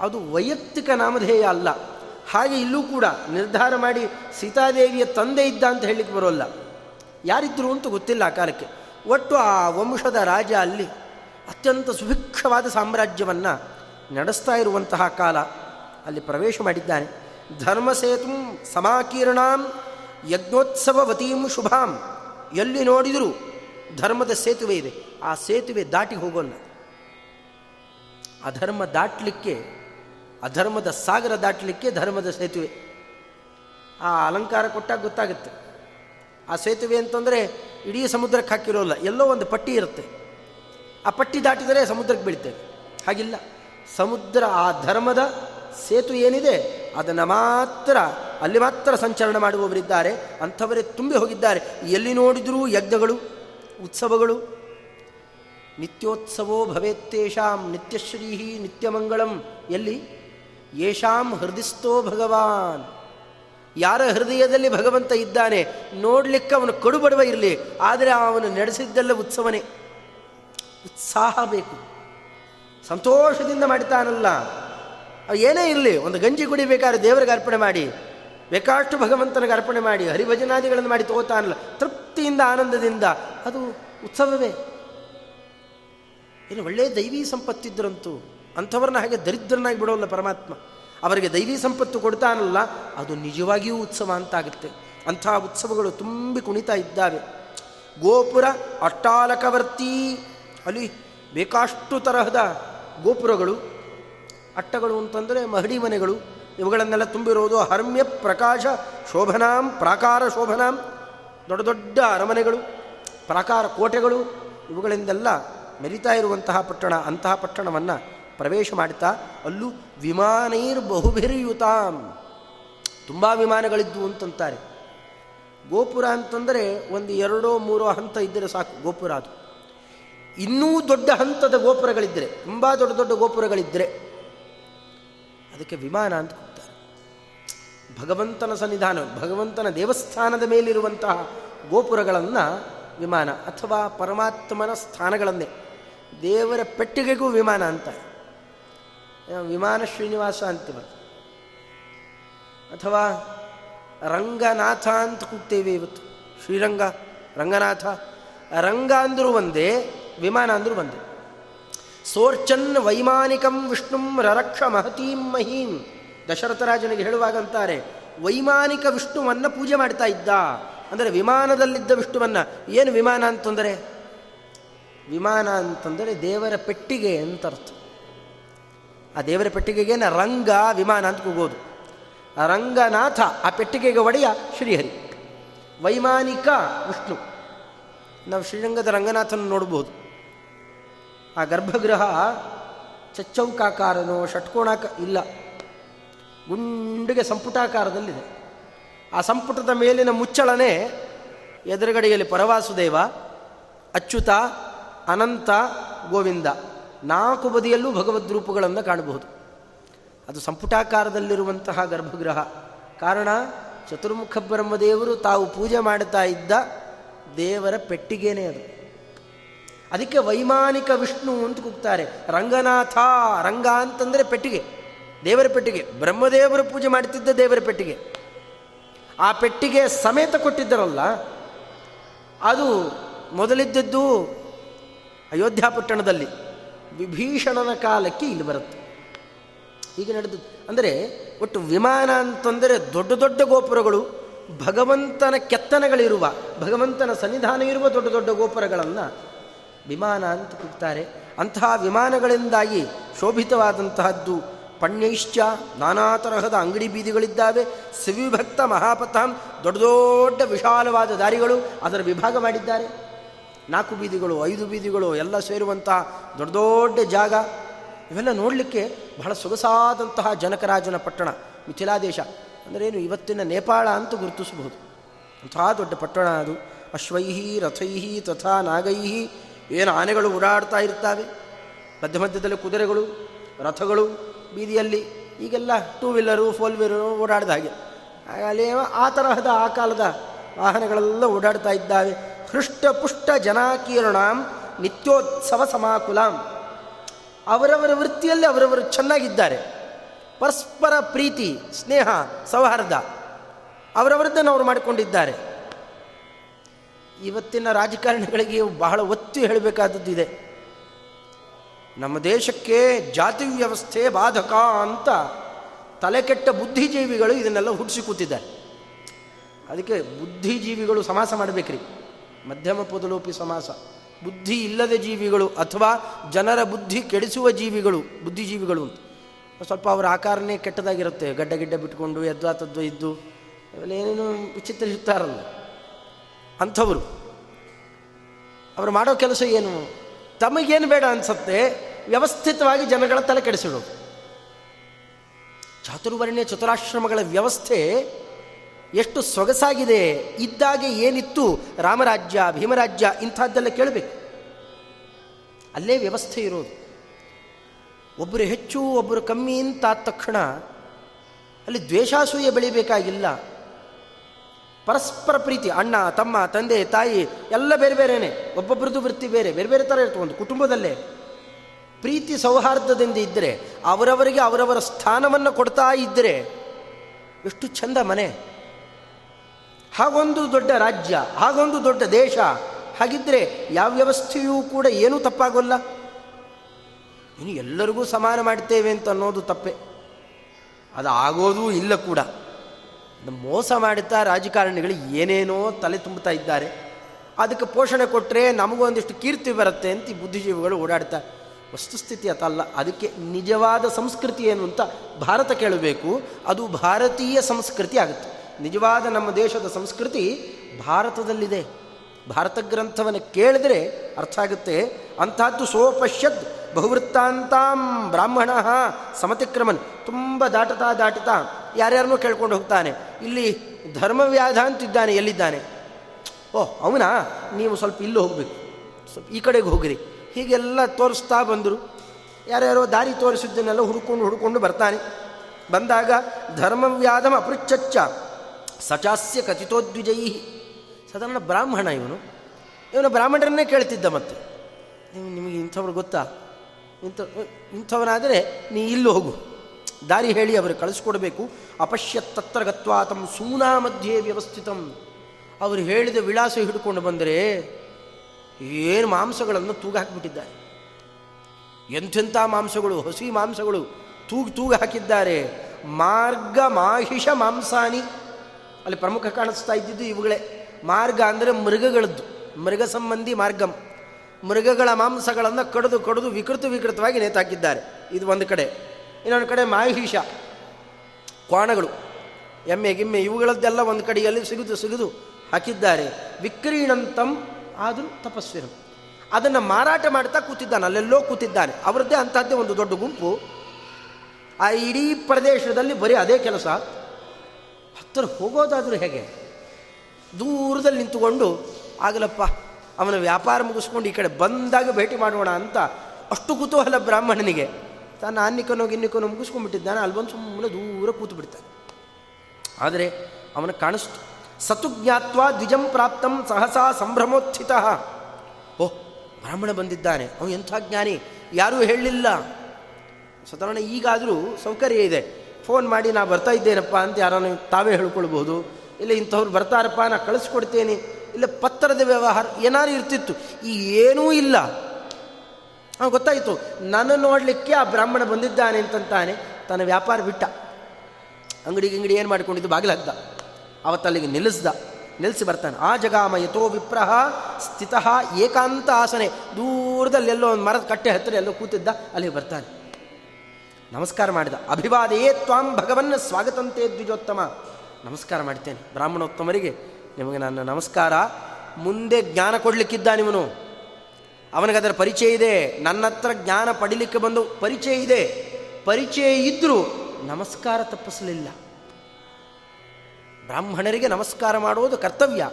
ಅದು ವೈಯಕ್ತಿಕ ನಾಮಧೇಯ ಅಲ್ಲ. ಹಾಗೆ ಇಲ್ಲೂ ಕೂಡ ನಿರ್ಧಾರ ಮಾಡಿ ಸೀತಾದೇವಿಯ ತಂದೆ ಇದ್ದ ಅಂತ ಹೇಳಲಿಕ್ಕೆ ಬರೋಲ್ಲ. ಯಾರಿದ್ರು ಅಂತ ಗೊತ್ತಿಲ್ಲ ಆ ಕಾಲಕ್ಕೆ. ಒಟ್ಟು ಆ ವಂಶದ ರಾಜ ಅಲ್ಲಿ ಅತ್ಯಂತ ಸುಭಿಕ್ಷವಾದ ಸಾಮ್ರಾಜ್ಯವನ್ನು ನಡೆಸ್ತಾ ಇರುವಂತಹ ಕಾಲ ಅಲ್ಲಿ ಪ್ರವೇಶ ಮಾಡಿದ್ದಾನೆ. ಧರ್ಮಸೇತು ಸಮಾಕೀರ್ಣಾಂ ಯಜ್ಞೋತ್ಸವವತೀಂ ಶುಭಾಂ. ಎಲ್ಲಿ ನೋಡಿದರೂ ಧರ್ಮದ ಸೇತುವೆ ಇದೆ. ಆ ಸೇತುವೆ ದಾಟಿ ಹೋಗೋಲ್ಲ ಅಧರ್ಮ ದಾಟಲಿಕ್ಕೆ ಅಧರ್ಮದ ಸಾಗರ ದಾಟಲಿಕ್ಕೆ ಧರ್ಮದ ಸೇತುವೆ. ಆ ಅಲಂಕಾರ ಕೊಟ್ಟಾಗ ಗೊತ್ತಾಗುತ್ತೆ. ಆ ಸೇತುವೆ ಅಂತಂದರೆ ಇಡೀ ಸಮುದ್ರಕ್ಕೆ ಹಾಕಿರೋಲ್ಲ, ಎಲ್ಲೋ ಒಂದು ಪಟ್ಟಿ ಇರುತ್ತೆ. ಆ ಪಟ್ಟಿ ದಾಟಿದರೆ ಸಮುದ್ರಕ್ಕೆ ಬೀಳ್ತೇವೆ. ಹಾಗಿಲ್ಲ. ಸಮುದ್ರ ಆ ಧರ್ಮದ ಸೇತು ಏನಿದೆ, ಅದನ್ನು ಮಾತ್ರ, ಅಲ್ಲಿ ಮಾತ್ರ ಸಂಚರಣ ಮಾಡುವವರಿದ್ದಾರೆ, ಅಂಥವರೇ ತುಂಬಿ ಹೋಗಿದ್ದಾರೆ. ಎಲ್ಲಿ ನೋಡಿದರೂ ಯಜ್ಞಗಳು, ಉತ್ಸವಗಳು. ನಿತ್ಯೋತ್ಸವೋ ಭವೇತ್ತೇಷಾಂ ನಿತ್ಯಶ್ರೀಹಿ ನಿತ್ಯಮಂಗಳಂ. ಎಲ್ಲಿ? ಯೇಷಾಂ ಹೃದಯಸ್ಥೋ ಭಗವಾನ್. ಯಾರ ಹೃದಯದಲ್ಲಿ ಭಗವಂತ ಇದ್ದಾನೆ, ನೋಡ್ಲಿಕ್ಕೆ ಅವನು ಕಡುಬಡವ ಇರಲಿ, ಆದರೆ ಅವನು ನಡೆಸಿದ್ದೆಲ್ಲ ಉತ್ಸವನೇ. ಉತ್ಸಾಹ ಬೇಕು. ಸಂತೋಷದಿಂದ ಮಾಡ್ತಾನಲ್ಲ ಏನೇ ಇರಲಿ, ಒಂದು ಗಂಜಿ ಕುಡಿಬೇಕಾದ್ರೆ ದೇವರಿಗೆ ಅರ್ಪಣೆ ಮಾಡಿ, ಬೇಕಾಷ್ಟು ಭಗವಂತನಿಗೆ ಅರ್ಪಣೆ ಮಾಡಿ, ಹರಿಭಜನಾದಿಗಳನ್ನು ಮಾಡಿ ತಗೋತಾನಲ್ಲ, ತೃಪ್ತಿಯಿಂದ, ಆನಂದದಿಂದ, ಅದು ಉತ್ಸವವೇ. ಏನು ಒಳ್ಳೆಯ ದೈವೀ ಸಂಪತ್ತಿದ್ರಂತೂ ಅಂಥವ್ರನ್ನ ಹಾಗೆ ದರಿದ್ರನಾಗಿ ಬಿಡೋಲ್ಲ ಪರಮಾತ್ಮ. ಅವರಿಗೆ ದೈವಿ ಸಂಪತ್ತು ಕೊಡ್ತಾನಲ್ಲ, ಅದು ನಿಜವಾಗಿಯೂ ಉತ್ಸವ ಅಂತಾಗುತ್ತೆ. ಅಂಥ ಉತ್ಸವಗಳು ತುಂಬಿ ಕುಣಿತಾ ಇದ್ದಾವೆ. ಗೋಪುರ ಅಟ್ಟಾಲಕವರ್ತಿ. ಅಲ್ಲಿ ಬೇಕಾಷ್ಟು ತರಹದ ಗೋಪುರಗಳು, ಅಟ್ಟಗಳು ಅಂತಂದರೆ ಮಹಡಿ ಮನೆಗಳು, ಇವುಗಳನ್ನೆಲ್ಲ ತುಂಬಿರೋದು ಹರ್ಮ್ಯ ಪ್ರಕಾಶ ಶೋಭನಾಂ, ಪ್ರಾಕಾರ ಶೋಭನಾಂ. ದೊಡ್ಡ ದೊಡ್ಡ ಅರಮನೆಗಳು, ಪ್ರಾಕಾರ ಕೋಟೆಗಳು, ಇವುಗಳಿಂದೆಲ್ಲ ಮೆರಿತಾ ಇರುವಂತಹ ಪಟ್ಟಣ, ಅಂತಹ ಪಟ್ಟಣವನ್ನು ಪ್ರವೇಶ ಮಾಡ್ತಾ ಅಲ್ಲೂ ವಿಮಾನೈರ್ ಬಹುಭಿರಿಯುತಾಂ. ತುಂಬ ವಿಮಾನಗಳಿದ್ದು ಅಂತಂತಾರೆ. ಗೋಪುರ ಅಂತಂದರೆ ಒಂದು ಎರಡೋ ಮೂರೋ ಹಂತ ಇದ್ದರೆ ಸಾಕು ಗೋಪುರ ಅದು. ಇನ್ನೂ ದೊಡ್ಡ ಹಂತದ ಗೋಪುರಗಳಿದ್ದರೆ ತುಂಬ ದೊಡ್ಡ ದೊಡ್ಡ ಗೋಪುರಗಳಿದ್ದರೆ ಅದಕ್ಕೆ ವಿಮಾನ ಅಂತ ಕೂಗ್ತಾರೆ ಭಗವಂತನ ಸನ್ನಿಧಾನ, ಭಗವಂತನ ದೇವಸ್ಥಾನದ ಮೇಲಿರುವಂತಹ ಗೋಪುರಗಳನ್ನು ವಿಮಾನ ಅಥವಾ ಪರಮಾತ್ಮನ ಸ್ಥಾನಗಳನ್ನೇ. ದೇವರ ಪೆಟ್ಟಿಗೆಗೂ ವಿಮಾನ ಅಂತಾರೆ ವಿಮಾನ ಶ್ರೀನಿವಾಸ ಅಂತೀವ ಅಥವಾ ರಂಗನಾಥ ಅಂತ ಕೂಗ್ತೇವೆ ಇವತ್ತು. ಶ್ರೀರಂಗ, ರಂಗನಾಥ. ರಂಗ ಅಂದರೂ ಒಂದೇ, ವಿಮಾನ ಅಂದರೂ ಒಂದೇ. ಸೋರ್ಚನ್ ವೈಮಾನಿಕಂ ವಿಷ್ಣುಂ ರರಕ್ಷ ಮಹತೀಂ ಮಹೀಂ. ದಶರಥರಾಜನಿಗೆ ಹೇಳುವಾಗಂತಾರೆ ವೈಮಾನಿಕ ವಿಷ್ಣುವನ್ನು ಪೂಜೆ ಮಾಡ್ತಾ ಇದ್ದ. ಅಂದರೆ ವಿಮಾನದಲ್ಲಿದ್ದ ವಿಷ್ಣುವನ್ನ ಏನು ವಿಮಾನ ಅಂತಂದರೆ? ವಿಮಾನ ಅಂತಂದರೆ ದೇವರ ಪೆಟ್ಟಿಗೆ ಅಂತ ಅರ್ಥ. ಆ ದೇವರ ಪೆಟ್ಟಿಗೆಗೇನ ರಂಗ ವಿಮಾನ ಅಂತ ಕೂಗೋದು. ರಂಗನಾಥ ಆ ಪೆಟ್ಟಿಗೆಗೆ ಒಡೆಯ ಶ್ರೀಹರಿ. ವೈಮಾನಿಕ ವಿಷ್ಣು. ನಾವು ಶ್ರೀರಂಗದ ರಂಗನಾಥನ ನೋಡ್ಬೋದು. ಆ ಗರ್ಭಗೃಹ ಚಚ್ಚೌಕಾಕಾರನೋ ಷಟ್ಕೋಣಾಕ ಇಲ್ಲ. ಗುಂಡಿಗೆ ಸಂಪುಟಾಕಾರದಲ್ಲಿದೆ. ಆ ಸಂಪುಟದ ಮೇಲಿನ ಮುಚ್ಚಳನೆ ಎದುರುಗಡೆಯಲ್ಲಿ ಪರವಾಸುದೇವ, ಅಚ್ಯುತ, ಅನಂತ, ಗೋವಿಂದ. ನಾಲ್ಕು ಬದಿಯಲ್ಲೂ ಭಗವದ್ ರೂಪಗಳನ್ನು ಕಾಣಬಹುದು. ಅದು ಸಂಪುಟಾಕಾರದಲ್ಲಿರುವಂತಹ ಗರ್ಭಗೃಹ. ಕಾರಣ, ಚತುರ್ಮುಖ ಬ್ರಹ್ಮದೇವರು ತಾವು ಪೂಜೆ ಮಾಡುತ್ತಾ ಇದ್ದ ದೇವರ ಪೆಟ್ಟಿಗೆನೇ ಅದು. ಅದಕ್ಕೆ ವೈಮಾನಿಕ ವಿಷ್ಣು ಅಂತ ಕೂಗ್ತಾರೆ. ರಂಗನಾಥ, ರಂಗ ಅಂತಂದರೆ ಪೆಟ್ಟಿಗೆ. ದೇವರ ಪೆಟ್ಟಿಗೆ. ಬ್ರಹ್ಮದೇವರು ಪೂಜೆ ಮಾಡುತ್ತಿದ್ದ ದೇವರ ಪೆಟ್ಟಿಗೆ. ಆ ಪೆಟ್ಟಿಗೆ ಸಮೇತ ಕೊಟ್ಟಿದ್ದರಲ್ಲ, ಅದು ಮೊದಲಿದ್ದದ್ದು ಅಯೋಧ್ಯಾ ಪಟ್ಟಣದಲ್ಲಿ. ವಿಭೀಷಣನ ಕಾಲಕ್ಕೆ ಇಲ್ಲಿ ಬರುತ್ತೆ. ಹೀಗೆ ನಡೆದು, ಅಂದರೆ ಒಟ್ಟು ವಿಮಾನ ಅಂತಂದರೆ ದೊಡ್ಡ ದೊಡ್ಡ ಗೋಪುರಗಳು, ಭಗವಂತನ ಕೆತ್ತನೆಗಳಿರುವ, ಭಗವಂತನ ಸನ್ನಿಧಾನ ಇರುವ ದೊಡ್ಡ ದೊಡ್ಡ ಗೋಪುರಗಳನ್ನು ವಿಮಾನ ಅಂತ ಕೂಗ್ತಾರೆ. ಅಂತಹ ವಿಮಾನಗಳಿಂದಾಗಿ ಶೋಭಿತವಾದಂತಹದ್ದು ಪಣ್ಯೈಶ್ಚ, ನಾನಾ ತರಹದ ಅಂಗಡಿ ಬೀದಿಗಳಿದ್ದಾವೆ, ಸಿವಿಭಕ್ತ ಮಹಾಪಥಾಮ್ ದೊಡ್ಡ ದೊಡ್ಡ ವಿಶಾಲವಾದ ದಾರಿಗಳು ಅದರ ವಿಭಾಗ ಮಾಡಿದ್ದಾರೆ. ನಾಲ್ಕು ಬೀದಿಗಳು, ಐದು ಬೀದಿಗಳು, ಎಲ್ಲ ಸೇರುವಂತಹ ದೊಡ್ಡ ದೊಡ್ಡ ಜಾಗ. ಇವೆಲ್ಲ ನೋಡಲಿಕ್ಕೆ ಬಹಳ ಸೊಗಸಾದಂತಹ ಜನಕರಾಜನ ಪಟ್ಟಣ, ಮಿಥಿಲಾದೇಶ. ಏನು, ಇವತ್ತಿನ ನೇಪಾಳ ಅಂತ ಗುರುತಿಸಬಹುದು. ಅಂತಹ ದೊಡ್ಡ ಪಟ್ಟಣ ಅದು. ಅಶ್ವೈಹಿ, ರಥೈಹಿ, ತಥಾ ನಾಗೈಹಿ, ಏನು ಆನೆಗಳು ಓಡಾಡ್ತಾ ಇರ್ತಾವೆ ಮಧ್ಯ ಮಧ್ಯದಲ್ಲಿ ಕುದುರೆಗಳು, ರಥಗಳು ಬೀದಿಯಲ್ಲಿ. ಈಗೆಲ್ಲ ಟೂ ವೀಲರು ಫೋರ್ ವೀಲರು ಓಡಾಡಿದ ಹಾಗೆ. ಅಲ್ಲಿ ಆ ತರಹದ, ಆ ಕಾಲದ ವಾಹನಗಳೆಲ್ಲ ಓಡಾಡ್ತಾ ಇದ್ದಾವೆ. ಹೃಷ್ಟಪುಷ್ಟ ಜನಾಕೀರ್ಣಾಂ ನಿತ್ಯೋತ್ಸವ ಸಮಾಕುಲಾಂ. ಅವರವರ ವೃತ್ತಿಯಲ್ಲಿ ಅವರವರು ಚೆನ್ನಾಗಿದ್ದಾರೆ. ಪರಸ್ಪರ ಪ್ರೀತಿ, ಸ್ನೇಹ, ಸೌಹಾರ್ದ ಅವರವರದ್ದನ್ನು ಅವರು ಮಾಡಿಕೊಂಡಿದ್ದಾರೆ. ಇವತ್ತಿನ ರಾಜಕಾರಣಿಗಳಿಗೆ ಬಹಳ ಒತ್ತು ಹೇಳಬೇಕಾದದ್ದು ಇದೆ. ನಮ್ಮ ದೇಶಕ್ಕೆ ಜಾತಿ ವ್ಯವಸ್ಥೆ ಬಾಧಕ ಅಂತ ತಲೆಕೆಟ್ಟ ಬುದ್ಧಿಜೀವಿಗಳು ಇದನ್ನೆಲ್ಲ ಹುಟ್ಟಿಸಿ ಕೂತಿದ್ದಾರೆ. ಅದಕ್ಕೆ ಬುದ್ಧಿಜೀವಿಗಳು ಸಮಾಸ ಮಾಡಬೇಕ್ರಿ. ಮಧ್ಯಮ ಪೊದಲೋಪಿ ಸಮಾಸ. ಬುದ್ಧಿ ಇಲ್ಲದ ಜೀವಿಗಳು ಅಥವಾ ಜನರ ಬುದ್ಧಿ ಕೆಡಿಸುವ ಜೀವಿಗಳು, ಬುದ್ಧಿಜೀವಿಗಳು ಅಂತ. ಸ್ವಲ್ಪ ಅವರ ಆಕಾರನೇ ಕೆಟ್ಟದಾಗಿರುತ್ತೆ. ಗಡ್ಡ ಗಿಡ್ಡ ಬಿಟ್ಕೊಂಡು ಎದ್ದು ತದ್ವ ಇದ್ದು ಅವೆಲ್ಲ ಏನೇನು ವಿಚಿತ್ರಿಸುತ್ತಾರಲ್ಲ ಅಂಥವರು. ಅವರು ಮಾಡೋ ಕೆಲಸ ಏನು? ತಮಗೇನು ಬೇಡ ಅನ್ಸತ್ತೆ? ವ್ಯವಸ್ಥಿತವಾಗಿ ಜನಗಳ ತಲೆ ಕೆಡಿಸಿಡೋದು. ಚಾತುರ್ವರ್ಣ್ಯ ಚತುರಾಶ್ರಮಗಳ ವ್ಯವಸ್ಥೆ ಎಷ್ಟು ಸೊಗಸಾಗಿದೆ, ಇದ್ದಾಗೆ ಏನಿತ್ತು, ರಾಮರಾಜ್ಯ, ಭೀಮರಾಜ್ಯ, ಇಂಥದ್ದೆಲ್ಲ ಕೇಳಬೇಕು. ಅಲ್ಲೇ ವ್ಯವಸ್ಥೆ ಇರೋದು. ಒಬ್ಬರು ಹೆಚ್ಚು ಒಬ್ಬರು ಕಮ್ಮಿ ಅಂತ ಆದ ತಕ್ಷಣ ಅಲ್ಲಿ ದ್ವೇಷಾಸೂಯೆ ಬೆಳಿಬೇಕಾಗಿಲ್ಲ. ಪರಸ್ಪರ ಪ್ರೀತಿ, ಅಣ್ಣ, ತಮ್ಮ, ತಂದೆ, ತಾಯಿ, ಎಲ್ಲ ಬೇರೆ ಬೇರೆನೆ ಒಬ್ಬೊಬ್ಬರದ್ದು ವೃತ್ತಿ ಬೇರೆ ಬೇರೆ ಬೇರೆ ಥರ ಇರ್ತವೆ ಒಂದು ಕುಟುಂಬದಲ್ಲೇ. ಪ್ರೀತಿ ಸೌಹಾರ್ದದಿಂದ ಇದ್ದರೆ ಅವರವರಿಗೆ ಅವರವರ ಸ್ಥಾನವನ್ನು ಕೊಡ್ತಾ ಇದ್ದರೆ ಎಷ್ಟು ಚಂದ ಮನೆ. ಹಾಗೊಂದು ದೊಡ್ಡ ರಾಜ್ಯ, ಹಾಗೊಂದು ದೊಡ್ಡ ದೇಶ ಹಾಗಿದ್ದರೆ ಯಾವ ವ್ಯವಸ್ಥೆಯೂ ಕೂಡ ಏನೂ ತಪ್ಪಾಗೋಲ್ಲ. ಇನ್ನು ಎಲ್ಲರಿಗೂ ಸಮಾನ ಮಾಡ್ತೇವೆ ಅಂತ ಅನ್ನೋದು ತಪ್ಪೆ. ಅದು ಆಗೋದೂ ಇಲ್ಲ ಕೂಡ. ಮೋಸ ಮಾಡುತ್ತಾ ರಾಜಕಾರಣಿಗಳು ಏನೇನೋ ತಲೆ ತುಂಬುತ್ತಾ ಇದ್ದಾರೆ. ಅದಕ್ಕೆ ಪೋಷಣೆ ಕೊಟ್ಟರೆ ನಮಗೂ ಒಂದಿಷ್ಟು ಕೀರ್ತಿ ಬರುತ್ತೆ ಅಂತ ಈ ಬುದ್ಧಿಜೀವಿಗಳು ಓಡಾಡ್ತಾ ವಸ್ತುಸ್ಥಿತಿ ಅತಲ್ಲ ಅದಕ್ಕೆ ನಿಜವಾದ ಸಂಸ್ಕೃತಿ ಏನು ಅಂತ ಭಾರತ ಕೇಳಬೇಕು. ಅದು ಭಾರತೀಯ ಸಂಸ್ಕೃತಿ ಆಗುತ್ತೆ. ನಿಜವಾದ ನಮ್ಮ ದೇಶದ ಸಂಸ್ಕೃತಿ ಭಾರತದಲ್ಲಿದೆ. ಭಾರತ ಗ್ರಂಥವನ್ನು ಕೇಳಿದ್ರೆ ಅರ್ಥ ಆಗುತ್ತೆ. ಅಂಥದ್ದು ಸೋಪಶ್ಯದ್ ಬಹುವೃತ್ತಾಂತಾಂ ಬ್ರಾಹ್ಮಣ ಸಮತಿಕ್ರಮನ್. ತುಂಬ ದಾಟತಾ ದಾಟತಾ ಯಾರ್ಯಾರನ್ನೂ ಕೇಳ್ಕೊಂಡು ಹೋಗ್ತಾನೆ. ಇಲ್ಲಿ ಧರ್ಮವ್ಯಾಧ ಅಂತಿದ್ದಾನೆ, ಎಲ್ಲಿದ್ದಾನೆ? ಓಹ್ ಅವನಾ? ನೀವು ಸ್ವಲ್ಪ ಇಲ್ಲಿ ಹೋಗಬೇಕು. ಸ್ವಲ್ಪ ಈ ಕಡೆಗೆ ಹೋಗಿರಿ. ಹೀಗೆಲ್ಲ ತೋರಿಸ್ತಾ ಬಂದರು. ಯಾರ್ಯಾರೋ ದಾರಿ ತೋರಿಸಿದ್ದನ್ನೆಲ್ಲ ಹುಡ್ಕೊಂಡು ಹುಡ್ಕೊಂಡು ಬರ್ತಾನೆ. ಬಂದಾಗ ಧರ್ಮವ್ಯಾಧಮ ಅಪೃಚ್ಛಚ್ಚ. ಸಚಾಸ್ಯ ಕಥಿತೋದ್ವಿಜಯಿ. ಸಾಧಾರಣ ಬ್ರಾಹ್ಮಣ ಇವನು. ಇವನು ಬ್ರಾಹ್ಮಣರನ್ನೇ ಕೇಳ್ತಿದ್ದ ಮತ್ತೆ. ನೀವು ನಿಮಗೆ ಇಂಥವ್ರು ಗೊತ್ತಾ? ಇಂಥ, ಇಂಥವನಾದರೆ ನೀ ಇಲ್ಲಿ ಹೋಗು. ದಾರಿ ಹೇಳಿ ಅವರು ಕಳಿಸ್ಕೊಡ್ಬೇಕು. ಅಪಶ್ಯತ್ತತ್ರ ಗತ್ವಾ ತಮ್ಮ ಸೂನಾ ಮಧ್ಯೆ ವ್ಯವಸ್ಥಿತಂ. ಅವರು ಹೇಳಿದ ವಿಳಾಸ ಹಿಡ್ಕೊಂಡು ಬಂದರೆ ಏನು ಮಾಂಸಗಳನ್ನು ತೂಗ ಹಾಕಿಬಿಟ್ಟಿದ್ದಾರೆ. ಎಂಥೆಂಥ ಮಾಂಸಗಳು, ಹಸಿ ಮಾಂಸಗಳು ತೂಗು ತೂಗು ಹಾಕಿದ್ದಾರೆ. ಮಾರ್ಗ ಮಾಹಿಷ ಮಾಂಸಾನಿ. ಅಲ್ಲಿ ಪ್ರಮುಖ ಕಾಣಿಸ್ತಾ ಇದ್ದಿದ್ದು ಇವುಗಳೇ. ಮಾರ್ಗ ಅಂದರೆ ಮೃಗಗಳದ್ದು. ಮೃಗ ಸಂಬಂಧಿ ಮಾರ್ಗಂ. ಮೃಗಗಳ ಮಾಂಸಗಳನ್ನು ಕಡಿದು ಕಡಿದು ವಿಕೃತ ವಿಕೃತವಾಗಿ ನೇತಾಕಿದ್ದಾರೆ. ಇದು ಒಂದು ಕಡೆ. ಇನ್ನೊಂದು ಕಡೆ ಮಾಹಿಷ, ಕ್ವಾಣಗಳು, ಎಮ್ಮೆ, ಗಿಮ್ಮೆ, ಇವುಗಳದ್ದೆಲ್ಲ ಒಂದು ಕಡೆಯಲ್ಲಿ ಸಿಗುದು ಸಿಗುದು ಹಾಕಿದ್ದಾರೆ. ವಿಕ್ರೀಣಂತಂ ಆದರೂ ತಪಸ್ವಿರು. ಅದನ್ನು ಮಾರಾಟ ಮಾಡ್ತಾ ಕೂತಿದ್ದಾನೆ, ಅಲ್ಲೆಲ್ಲೋ ಕೂತಿದ್ದಾನೆ. ಅವರದ್ದೇ ಅಂತಹದ್ದೇ ಒಂದು ದೊಡ್ಡ ಗುಂಪು. ಆ ಇಡೀ ಪ್ರದೇಶದಲ್ಲಿ ಬರೀ ಅದೇ ಕೆಲಸ. ಹತ್ತಿರ ಹೋಗೋದಾದರೂ ಹೇಗೆ? ದೂರದಲ್ಲಿ ನಿಂತುಕೊಂಡು, ಆಗಲಪ್ಪ, ಅವನ ವ್ಯಾಪಾರ ಮುಗಿಸ್ಕೊಂಡು ಈ ಕಡೆ ಬಂದಾಗ ಭೇಟಿ ಮಾಡೋಣ ಅಂತ ಅಷ್ಟು ಕುತೂಹಲ ಬ್ರಾಹ್ಮಣನಿಗೆ. ತಾನು ಅನ್ನಿಕನೋ ಗಿನ್ನಿಕನೋ ಮುಗಿಸ್ಕೊಂಡ್ಬಿಟ್ಟಿದ್ದಾನೆ, ಅಲ್ಲಿ ಬಂದು ಸುಮ್ಮನೆ ದೂರ ಕೂತು ಬಿಡ್ತಾನೆ. ಆದರೆ ಅವನ ಕಾಣಿಸ್ತು. ಸತು ಜ್ಞಾತ್ವ ದ್ವಿಜಂ ಪ್ರಾಪ್ತಂ ಸಹಸಾ ಸಂಭ್ರಮೋತ್ಥಿತ. ಓಹ್, ಬ್ರಾಹ್ಮಣ ಬಂದಿದ್ದಾನೆ. ಅವನು ಎಂಥ ಜ್ಞಾನಿ? ಯಾರೂ ಹೇಳಲಿಲ್ಲ. ಸಾಧಾರಣ ಈಗಾದರೂ ಸೌಕರ್ಯ ಇದೆ. ಫೋನ್ ಮಾಡಿ ನಾ ಬರ್ತಾ ಇದ್ದೇನಪ್ಪ ಅಂತ ಯಾರನ್ನು ತಾವೇ ಹೇಳ್ಕೊಳ್ಬೋದು ಇಲ್ಲ ಇಂಥವ್ರು ಬರ್ತಾರಪ್ಪ, ನಾ ಕಳಿಸ್ಕೊಡ್ತೇನೆ. ಇಲ್ಲ, ಪತ್ರದ ವ್ಯವಹಾರ ಏನಾರು ಇರ್ತಿತ್ತು. ಈ ಏನೂ ಇಲ್ಲ. ಹಾಂ ಗೊತ್ತಾಯಿತು. ನನ್ನ ನೋಡಲಿಕ್ಕೆ ಆ ಬ್ರಾಹ್ಮಣ ಬಂದಿದ್ದಾನೆ ಅಂತಂತಾನೆ ತನ್ನ ವ್ಯಾಪಾರ ಬಿಟ್ಟ. ಅಂಗಡಿಗೆ ಅಂಗಡಿ ಏನು ಮಾಡಿಕೊಂಡಿದ್ದು? ಬಾಗಿಲಾಗ್ದ. ಅವತ್ತಲ್ಲಿಗೆ ನಿಲ್ಲಿಸ್ದ. ನಿಲ್ಲಿಸಿ ಬರ್ತಾನೆ. ಆ ಜಗಾಮ ಯಥೋ ವಿಪ್ರಹ ಸ್ಥಿತ ಏಕಾಂತ ಆಸನೆ. ದೂರದಲ್ಲಿ ಎಲ್ಲೋ ಒಂದು ಮರದ ಕಟ್ಟೆ ಹತ್ತಿರ ಎಲ್ಲೋ ಕೂತಿದ್ದ. ಅಲ್ಲಿಗೆ ಬರ್ತಾನೆ. ನಮಸ್ಕಾರ ಮಾಡಿದ. ಅಭಿವಾದೆಯೇ ತ್ವಾಂ ಭಗವನ್ನ ಸ್ವಾಗತಂತೆ ದ್ವಿಜೋತ್ತಮ. ನಮಸ್ಕಾರ ಮಾಡ್ತೇನೆ. ಬ್ರಾಹ್ಮಣೋತ್ತಮರಿಗೆ ನಿಮಗೆ ನನ್ನ ನಮಸ್ಕಾರ. ಮುಂದೆ ಜ್ಞಾನ ಕೊಡಲಿಕ್ಕಿದ್ದಾನಿವನು ಅವನಿಗದರ ಪರಿಚಯ ಇದೆ. ನನ್ನ ಹತ್ರ ಜ್ಞಾನ ಪಡಿಲಿಕ್ಕೆ ಬಂದು ಪರಿಚಯ ಇದೆ. ಪರಿಚಯ ಇದ್ದರೂ ನಮಸ್ಕಾರ ತಪ್ಪಿಸಲಿಲ್ಲ. ಬ್ರಾಹ್ಮಣರಿಗೆ ನಮಸ್ಕಾರ ಮಾಡುವುದು ಕರ್ತವ್ಯ.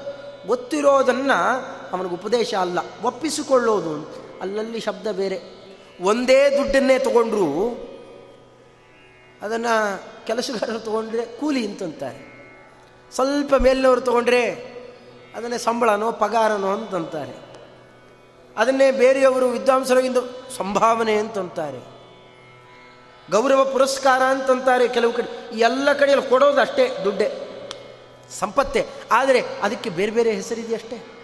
ಗೊತ್ತಿರೋದನ್ನು ಅವನಿಗೆ ಉಪದೇಶ ಅಲ್ಲ. ಒಪ್ಪಿಸಿಕೊಳ್ಳೋದು. ಅಲ್ಲಲ್ಲಿ ಶಬ್ದ ಬೇರೆ. ಒಂದೇ ದುಡ್ಡನ್ನೇ ತಗೊಂಡ್ರು ಅದನ್ನು ಕೆಲಸಗಾರರು ತೊಗೊಂಡ್ರೆ ಕೂಲಿ ಅಂತಂತಾರೆ. ಸ್ವಲ್ಪ ಮೇಲಿನವರು ತೊಗೊಂಡ್ರೆ ಅದನ್ನೇ ಸಂಬಳನೋ ಪಗಾರನೋ ಅಂತಂತಾರೆ. ಅದನ್ನೇ ಬೇರೆಯವರು ವಿದ್ವಾಂಸರಿಗಿಂತ ಸಂಭಾವನೆ ಅಂತಂತಾರೆ. ಗೌರವ ಪುರಸ್ಕಾರ ಅಂತಂತಾರೆ ಕೆಲವು ಕಡೆ. ಎಲ್ಲ ಕಡೆಯಲ್ಲಿ ಕೊಡೋದು ಅಷ್ಟೇ ದುಡ್ಡೇ. ಸಂಪತ್ತೆ. ಆದರೆ ಅದಕ್ಕೆ ಬೇರೆ ಬೇರೆ ಹೆಸರಿದೆಯಷ್ಟೇ.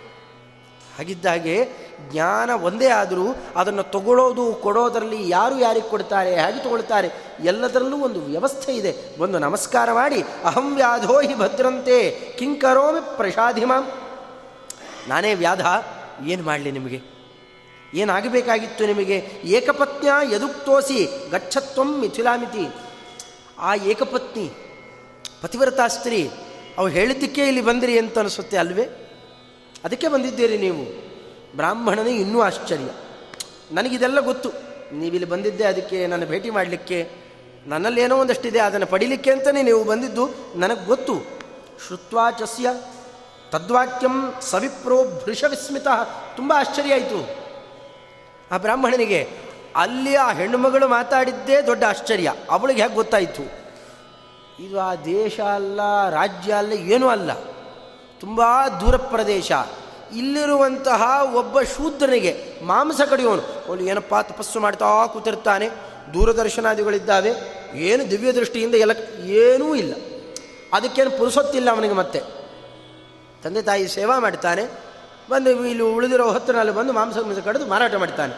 ಹಾಗಿದ್ದಾಗೆ ಜ್ಞಾನ ಒಂದೇ ಆದರೂ ಅದನ್ನು ತಗೊಳ್ಳೋದು ಕೊಡೋದರಲ್ಲಿ ಯಾರು ಯಾರಿಗೆ ಕೊಡ್ತಾರೆ, ಹೇಗೆ ತಗೊಳ್ತಾರೆ, ಎಲ್ಲದರಲ್ಲೂ ಒಂದು ವ್ಯವಸ್ಥೆ ಇದೆ. ಒಂದು ನಮಸ್ಕಾರ ಮಾಡಿ, ಅಹಂ ವ್ಯಾಧೋ ಹಿ ಭದ್ರಂತೆ ಕಿಂಕರೋಮಿ ಪ್ರಸಾಧಿಮಾಂ. ನಾನೇ ವ್ಯಾಧ, ಏನು ಮಾಡಲಿ ನಿಮಗೆ? ಏನಾಗಬೇಕಾಗಿತ್ತು ನಿಮಗೆ? ಏಕಪತ್ನಿಯ ಯದುಕ್ತೋಸಿ ಗಚ್ಚತ್ವಂ ಮಿಥಿಲಾಮಿತಿ. ಆ ಏಕಪತ್ನಿ ಪತಿವ್ರತಾ ಸ್ತ್ರೀ ಅವು ಹೇಳಿದ್ದಕ್ಕೆ ಇಲ್ಲಿ ಬಂದಿರಿ ಅಂತ ಅನಿಸುತ್ತೆ ಅಲ್ವೇ? ಅದಕ್ಕೆ ಬಂದಿದ್ದೀರಿ ನೀವು. ಬ್ರಾಹ್ಮಣನೇ ಇನ್ನೂ ಆಶ್ಚರ್ಯ. ನನಗಿದೆಲ್ಲ ಗೊತ್ತು. ನೀವಿಲ್ಲಿ ಬಂದಿದ್ದೆ ಅದಕ್ಕೆ ನನ್ನ ಭೇಟಿ ಮಾಡಲಿಕ್ಕೆ. ನನ್ನಲ್ಲಿ ಏನೋ ಒಂದಷ್ಟಿದೆ, ಅದನ್ನು ಪಡಿಲಿಕ್ಕೆ ಅಂತಲೇ ನೀವು ಬಂದಿದ್ದು ನನಗೆ ಗೊತ್ತು. ಶ್ರುತ್ವಾಚಸ್ಯ ತದ್ವಾಕ್ಯಂ ಸವಿಪ್ರೋ ಭೃಷ ವಿಸ್ಮಿತ ತುಂಬ ಆಶ್ಚರ್ಯ ಆಯಿತು. ಆ ಬ್ರಾಹ್ಮಣನಿಗೆ ಅಲ್ಲಿ ಆ ಹೆಣ್ಣುಮಗಳು ಮಾತಾಡಿದ್ದೇ ದೊಡ್ಡ ಆಶ್ಚರ್ಯ. ಅವಳಿಗೆ ಹೇಗೆ ಗೊತ್ತಾಯಿತು? ಇದು ಆ ದೇಶ ಅಲ್ಲ, ರಾಜ್ಯ ಅಲ್ಲ, ಏನೂ ಅಲ್ಲ. ತುಂಬ ದೂರ ಪ್ರದೇಶ. ಇಲ್ಲಿರುವಂತಹ ಒಬ್ಬ ಶೂದ್ರನಿಗೆ ಮಾಂಸ ಕಡಿಯೋನು ಅವನು ಏನಪ್ಪ ತಪಸ್ಸು ಮಾಡ್ತಾ ಕೂತಿರ್ತಾನೆ. ದೂರದರ್ಶನಾದಿಗಳಿದ್ದಾವೆ ಏನು ದಿವ್ಯ ದೃಷ್ಟಿಯಿಂದ ಎಲ್ಲ ಏನೂ ಇಲ್ಲ. ಅದಕ್ಕೇನು ಪುರುಸೊತ್ತಿಲ್ಲ ಅವನಿಗೆ ಮತ್ತೆ. ತಂದೆ ತಾಯಿ ಸೇವಾ ಮಾಡ್ತಾನೆ. ಬಂದು ಇಲ್ಲಿ ಉಳಿದಿರೋ ಹೊತ್ತಿನಲ್ಲಿ ಬಂದು ಮಾಂಸ ಕಡಿದು ಮಾರಾಟ ಮಾಡ್ತಾನೆ.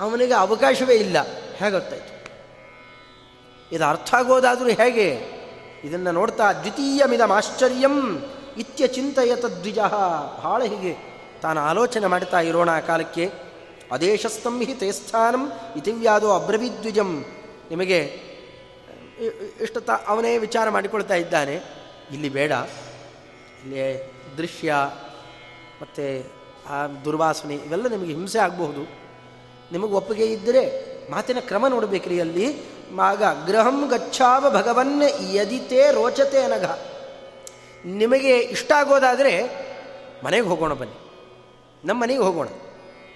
ಅವನಿಗೆ ಅವಕಾಶವೇ ಇಲ್ಲ. ಹೇಗೊತ್ತಾಯ್ತು ಗೊತ್ತಾಯ್ತು? ಇದು ಅರ್ಥ ಆಗೋದಾದರೂ ಹೇಗೆ? ಇದನ್ನು ನೋಡ್ತಾ ದ್ವಿತೀಯಮಿದಂ ಆಶ್ಚರ್ಯಂ ಇತ್ಯ ಚಿಂತೆಯ ತದ್ವಿಜ. ಬಹಳ ಹೀಗೆ ತಾನು ಆಲೋಚನೆ ಮಾಡ್ತಾ ಇರೋಣ ಆ ಕಾಲಕ್ಕೆ. ಅದೇಶಸ್ತಂ ಹಿ ತೇಸ್ಥಾನಂ ಇತಿವ್ಯಾದೋ ಅಬ್ರವಿದ್ವಿಜಂ. ನಿಮಗೆ ಇಷ್ಟು ತ, ಅವನೇ ವಿಚಾರ ಮಾಡಿಕೊಳ್ತಾ ಇದ್ದಾನೆ. ಇಲ್ಲಿ ಬೇಡ. ಇಲ್ಲಿ ದೃಶ್ಯ, ಮತ್ತು ಆ ದುರ್ವಾಸನೆ, ಇವೆಲ್ಲ ನಿಮಗೆ ಹಿಂಸೆ ಆಗಬಹುದು. ನಿಮಗೆ ಒಪ್ಪಿಗೆ ಇದ್ದರೆ ಮಾತಿನ ಕ್ರಮ ನೋಡಬೇಕ್ರಿ ಅಲ್ಲಿ. ಮಾಗ, ಗೃಹಂ ಗಚ್ಚಾವ ಭಗವನ್ ಯದಿತೇ ರೋಚತೆ ನಿಮಗೆ ಇಷ್ಟ ಆಗೋದಾದರೆ ಮನೆಗೆ ಹೋಗೋಣ ಬನ್ನಿ. ನಮ್ಮ ಮನೆಗೆ ಹೋಗೋಣ.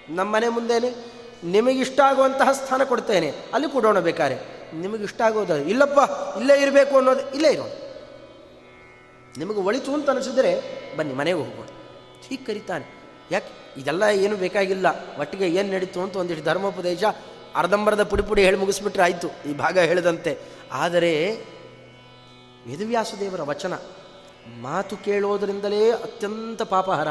ನಮ್ಮ ಮನೆ ಮುಂದೆನೆ ನಿಮಗಿಷ್ಟ ಆಗುವಂತಹ ಸ್ಥಾನ ಕೊಡ್ತೇನೆ. ಅಲ್ಲಿ ಕೊಡೋಣ ನಿಮಗೆ ಇಷ್ಟ ಆಗೋದಾದ್ರೆ ಇಲ್ಲಪ್ಪ, ಇಲ್ಲೇ ಇರಬೇಕು ಅನ್ನೋದು ಇಲ್ಲೇ ಇರೋಣ ನಿಮಗೆ ಒಳಿತು ಅಂತ ಅನಿಸಿದ್ರೆ ಬನ್ನಿ, ಮನೆಗೆ ಹೋಗೋಣ. ಹೀಗೆ ಕರಿತಾನೆ. ಯಾಕೆ? ಇದೆಲ್ಲ ಏನು ಬೇಕಾಗಿಲ್ಲ. ಒಟ್ಟಿಗೆ ಏನು ನಡೀತು ಅಂತ ಒಂದಿಷ್ಟು ಧರ್ಮೋಪದೇಶ, ಅರ್ಧಂಬರ್ಧ ಪುಡಿ ಪುಡಿ ಹೇಳಿ ಮುಗಿಸ್ಬಿಟ್ರೆ ಆಯಿತು. ಈ ಭಾಗ ಹೇಳಿದಂತೆ. ಆದರೆ ವೇದವ್ಯಾಸದೇವರ ವಚನ ಮಾತು ಕೇಳೋದರಿಂದಲೇ ಅತ್ಯಂತ ಪಾಪಹರ.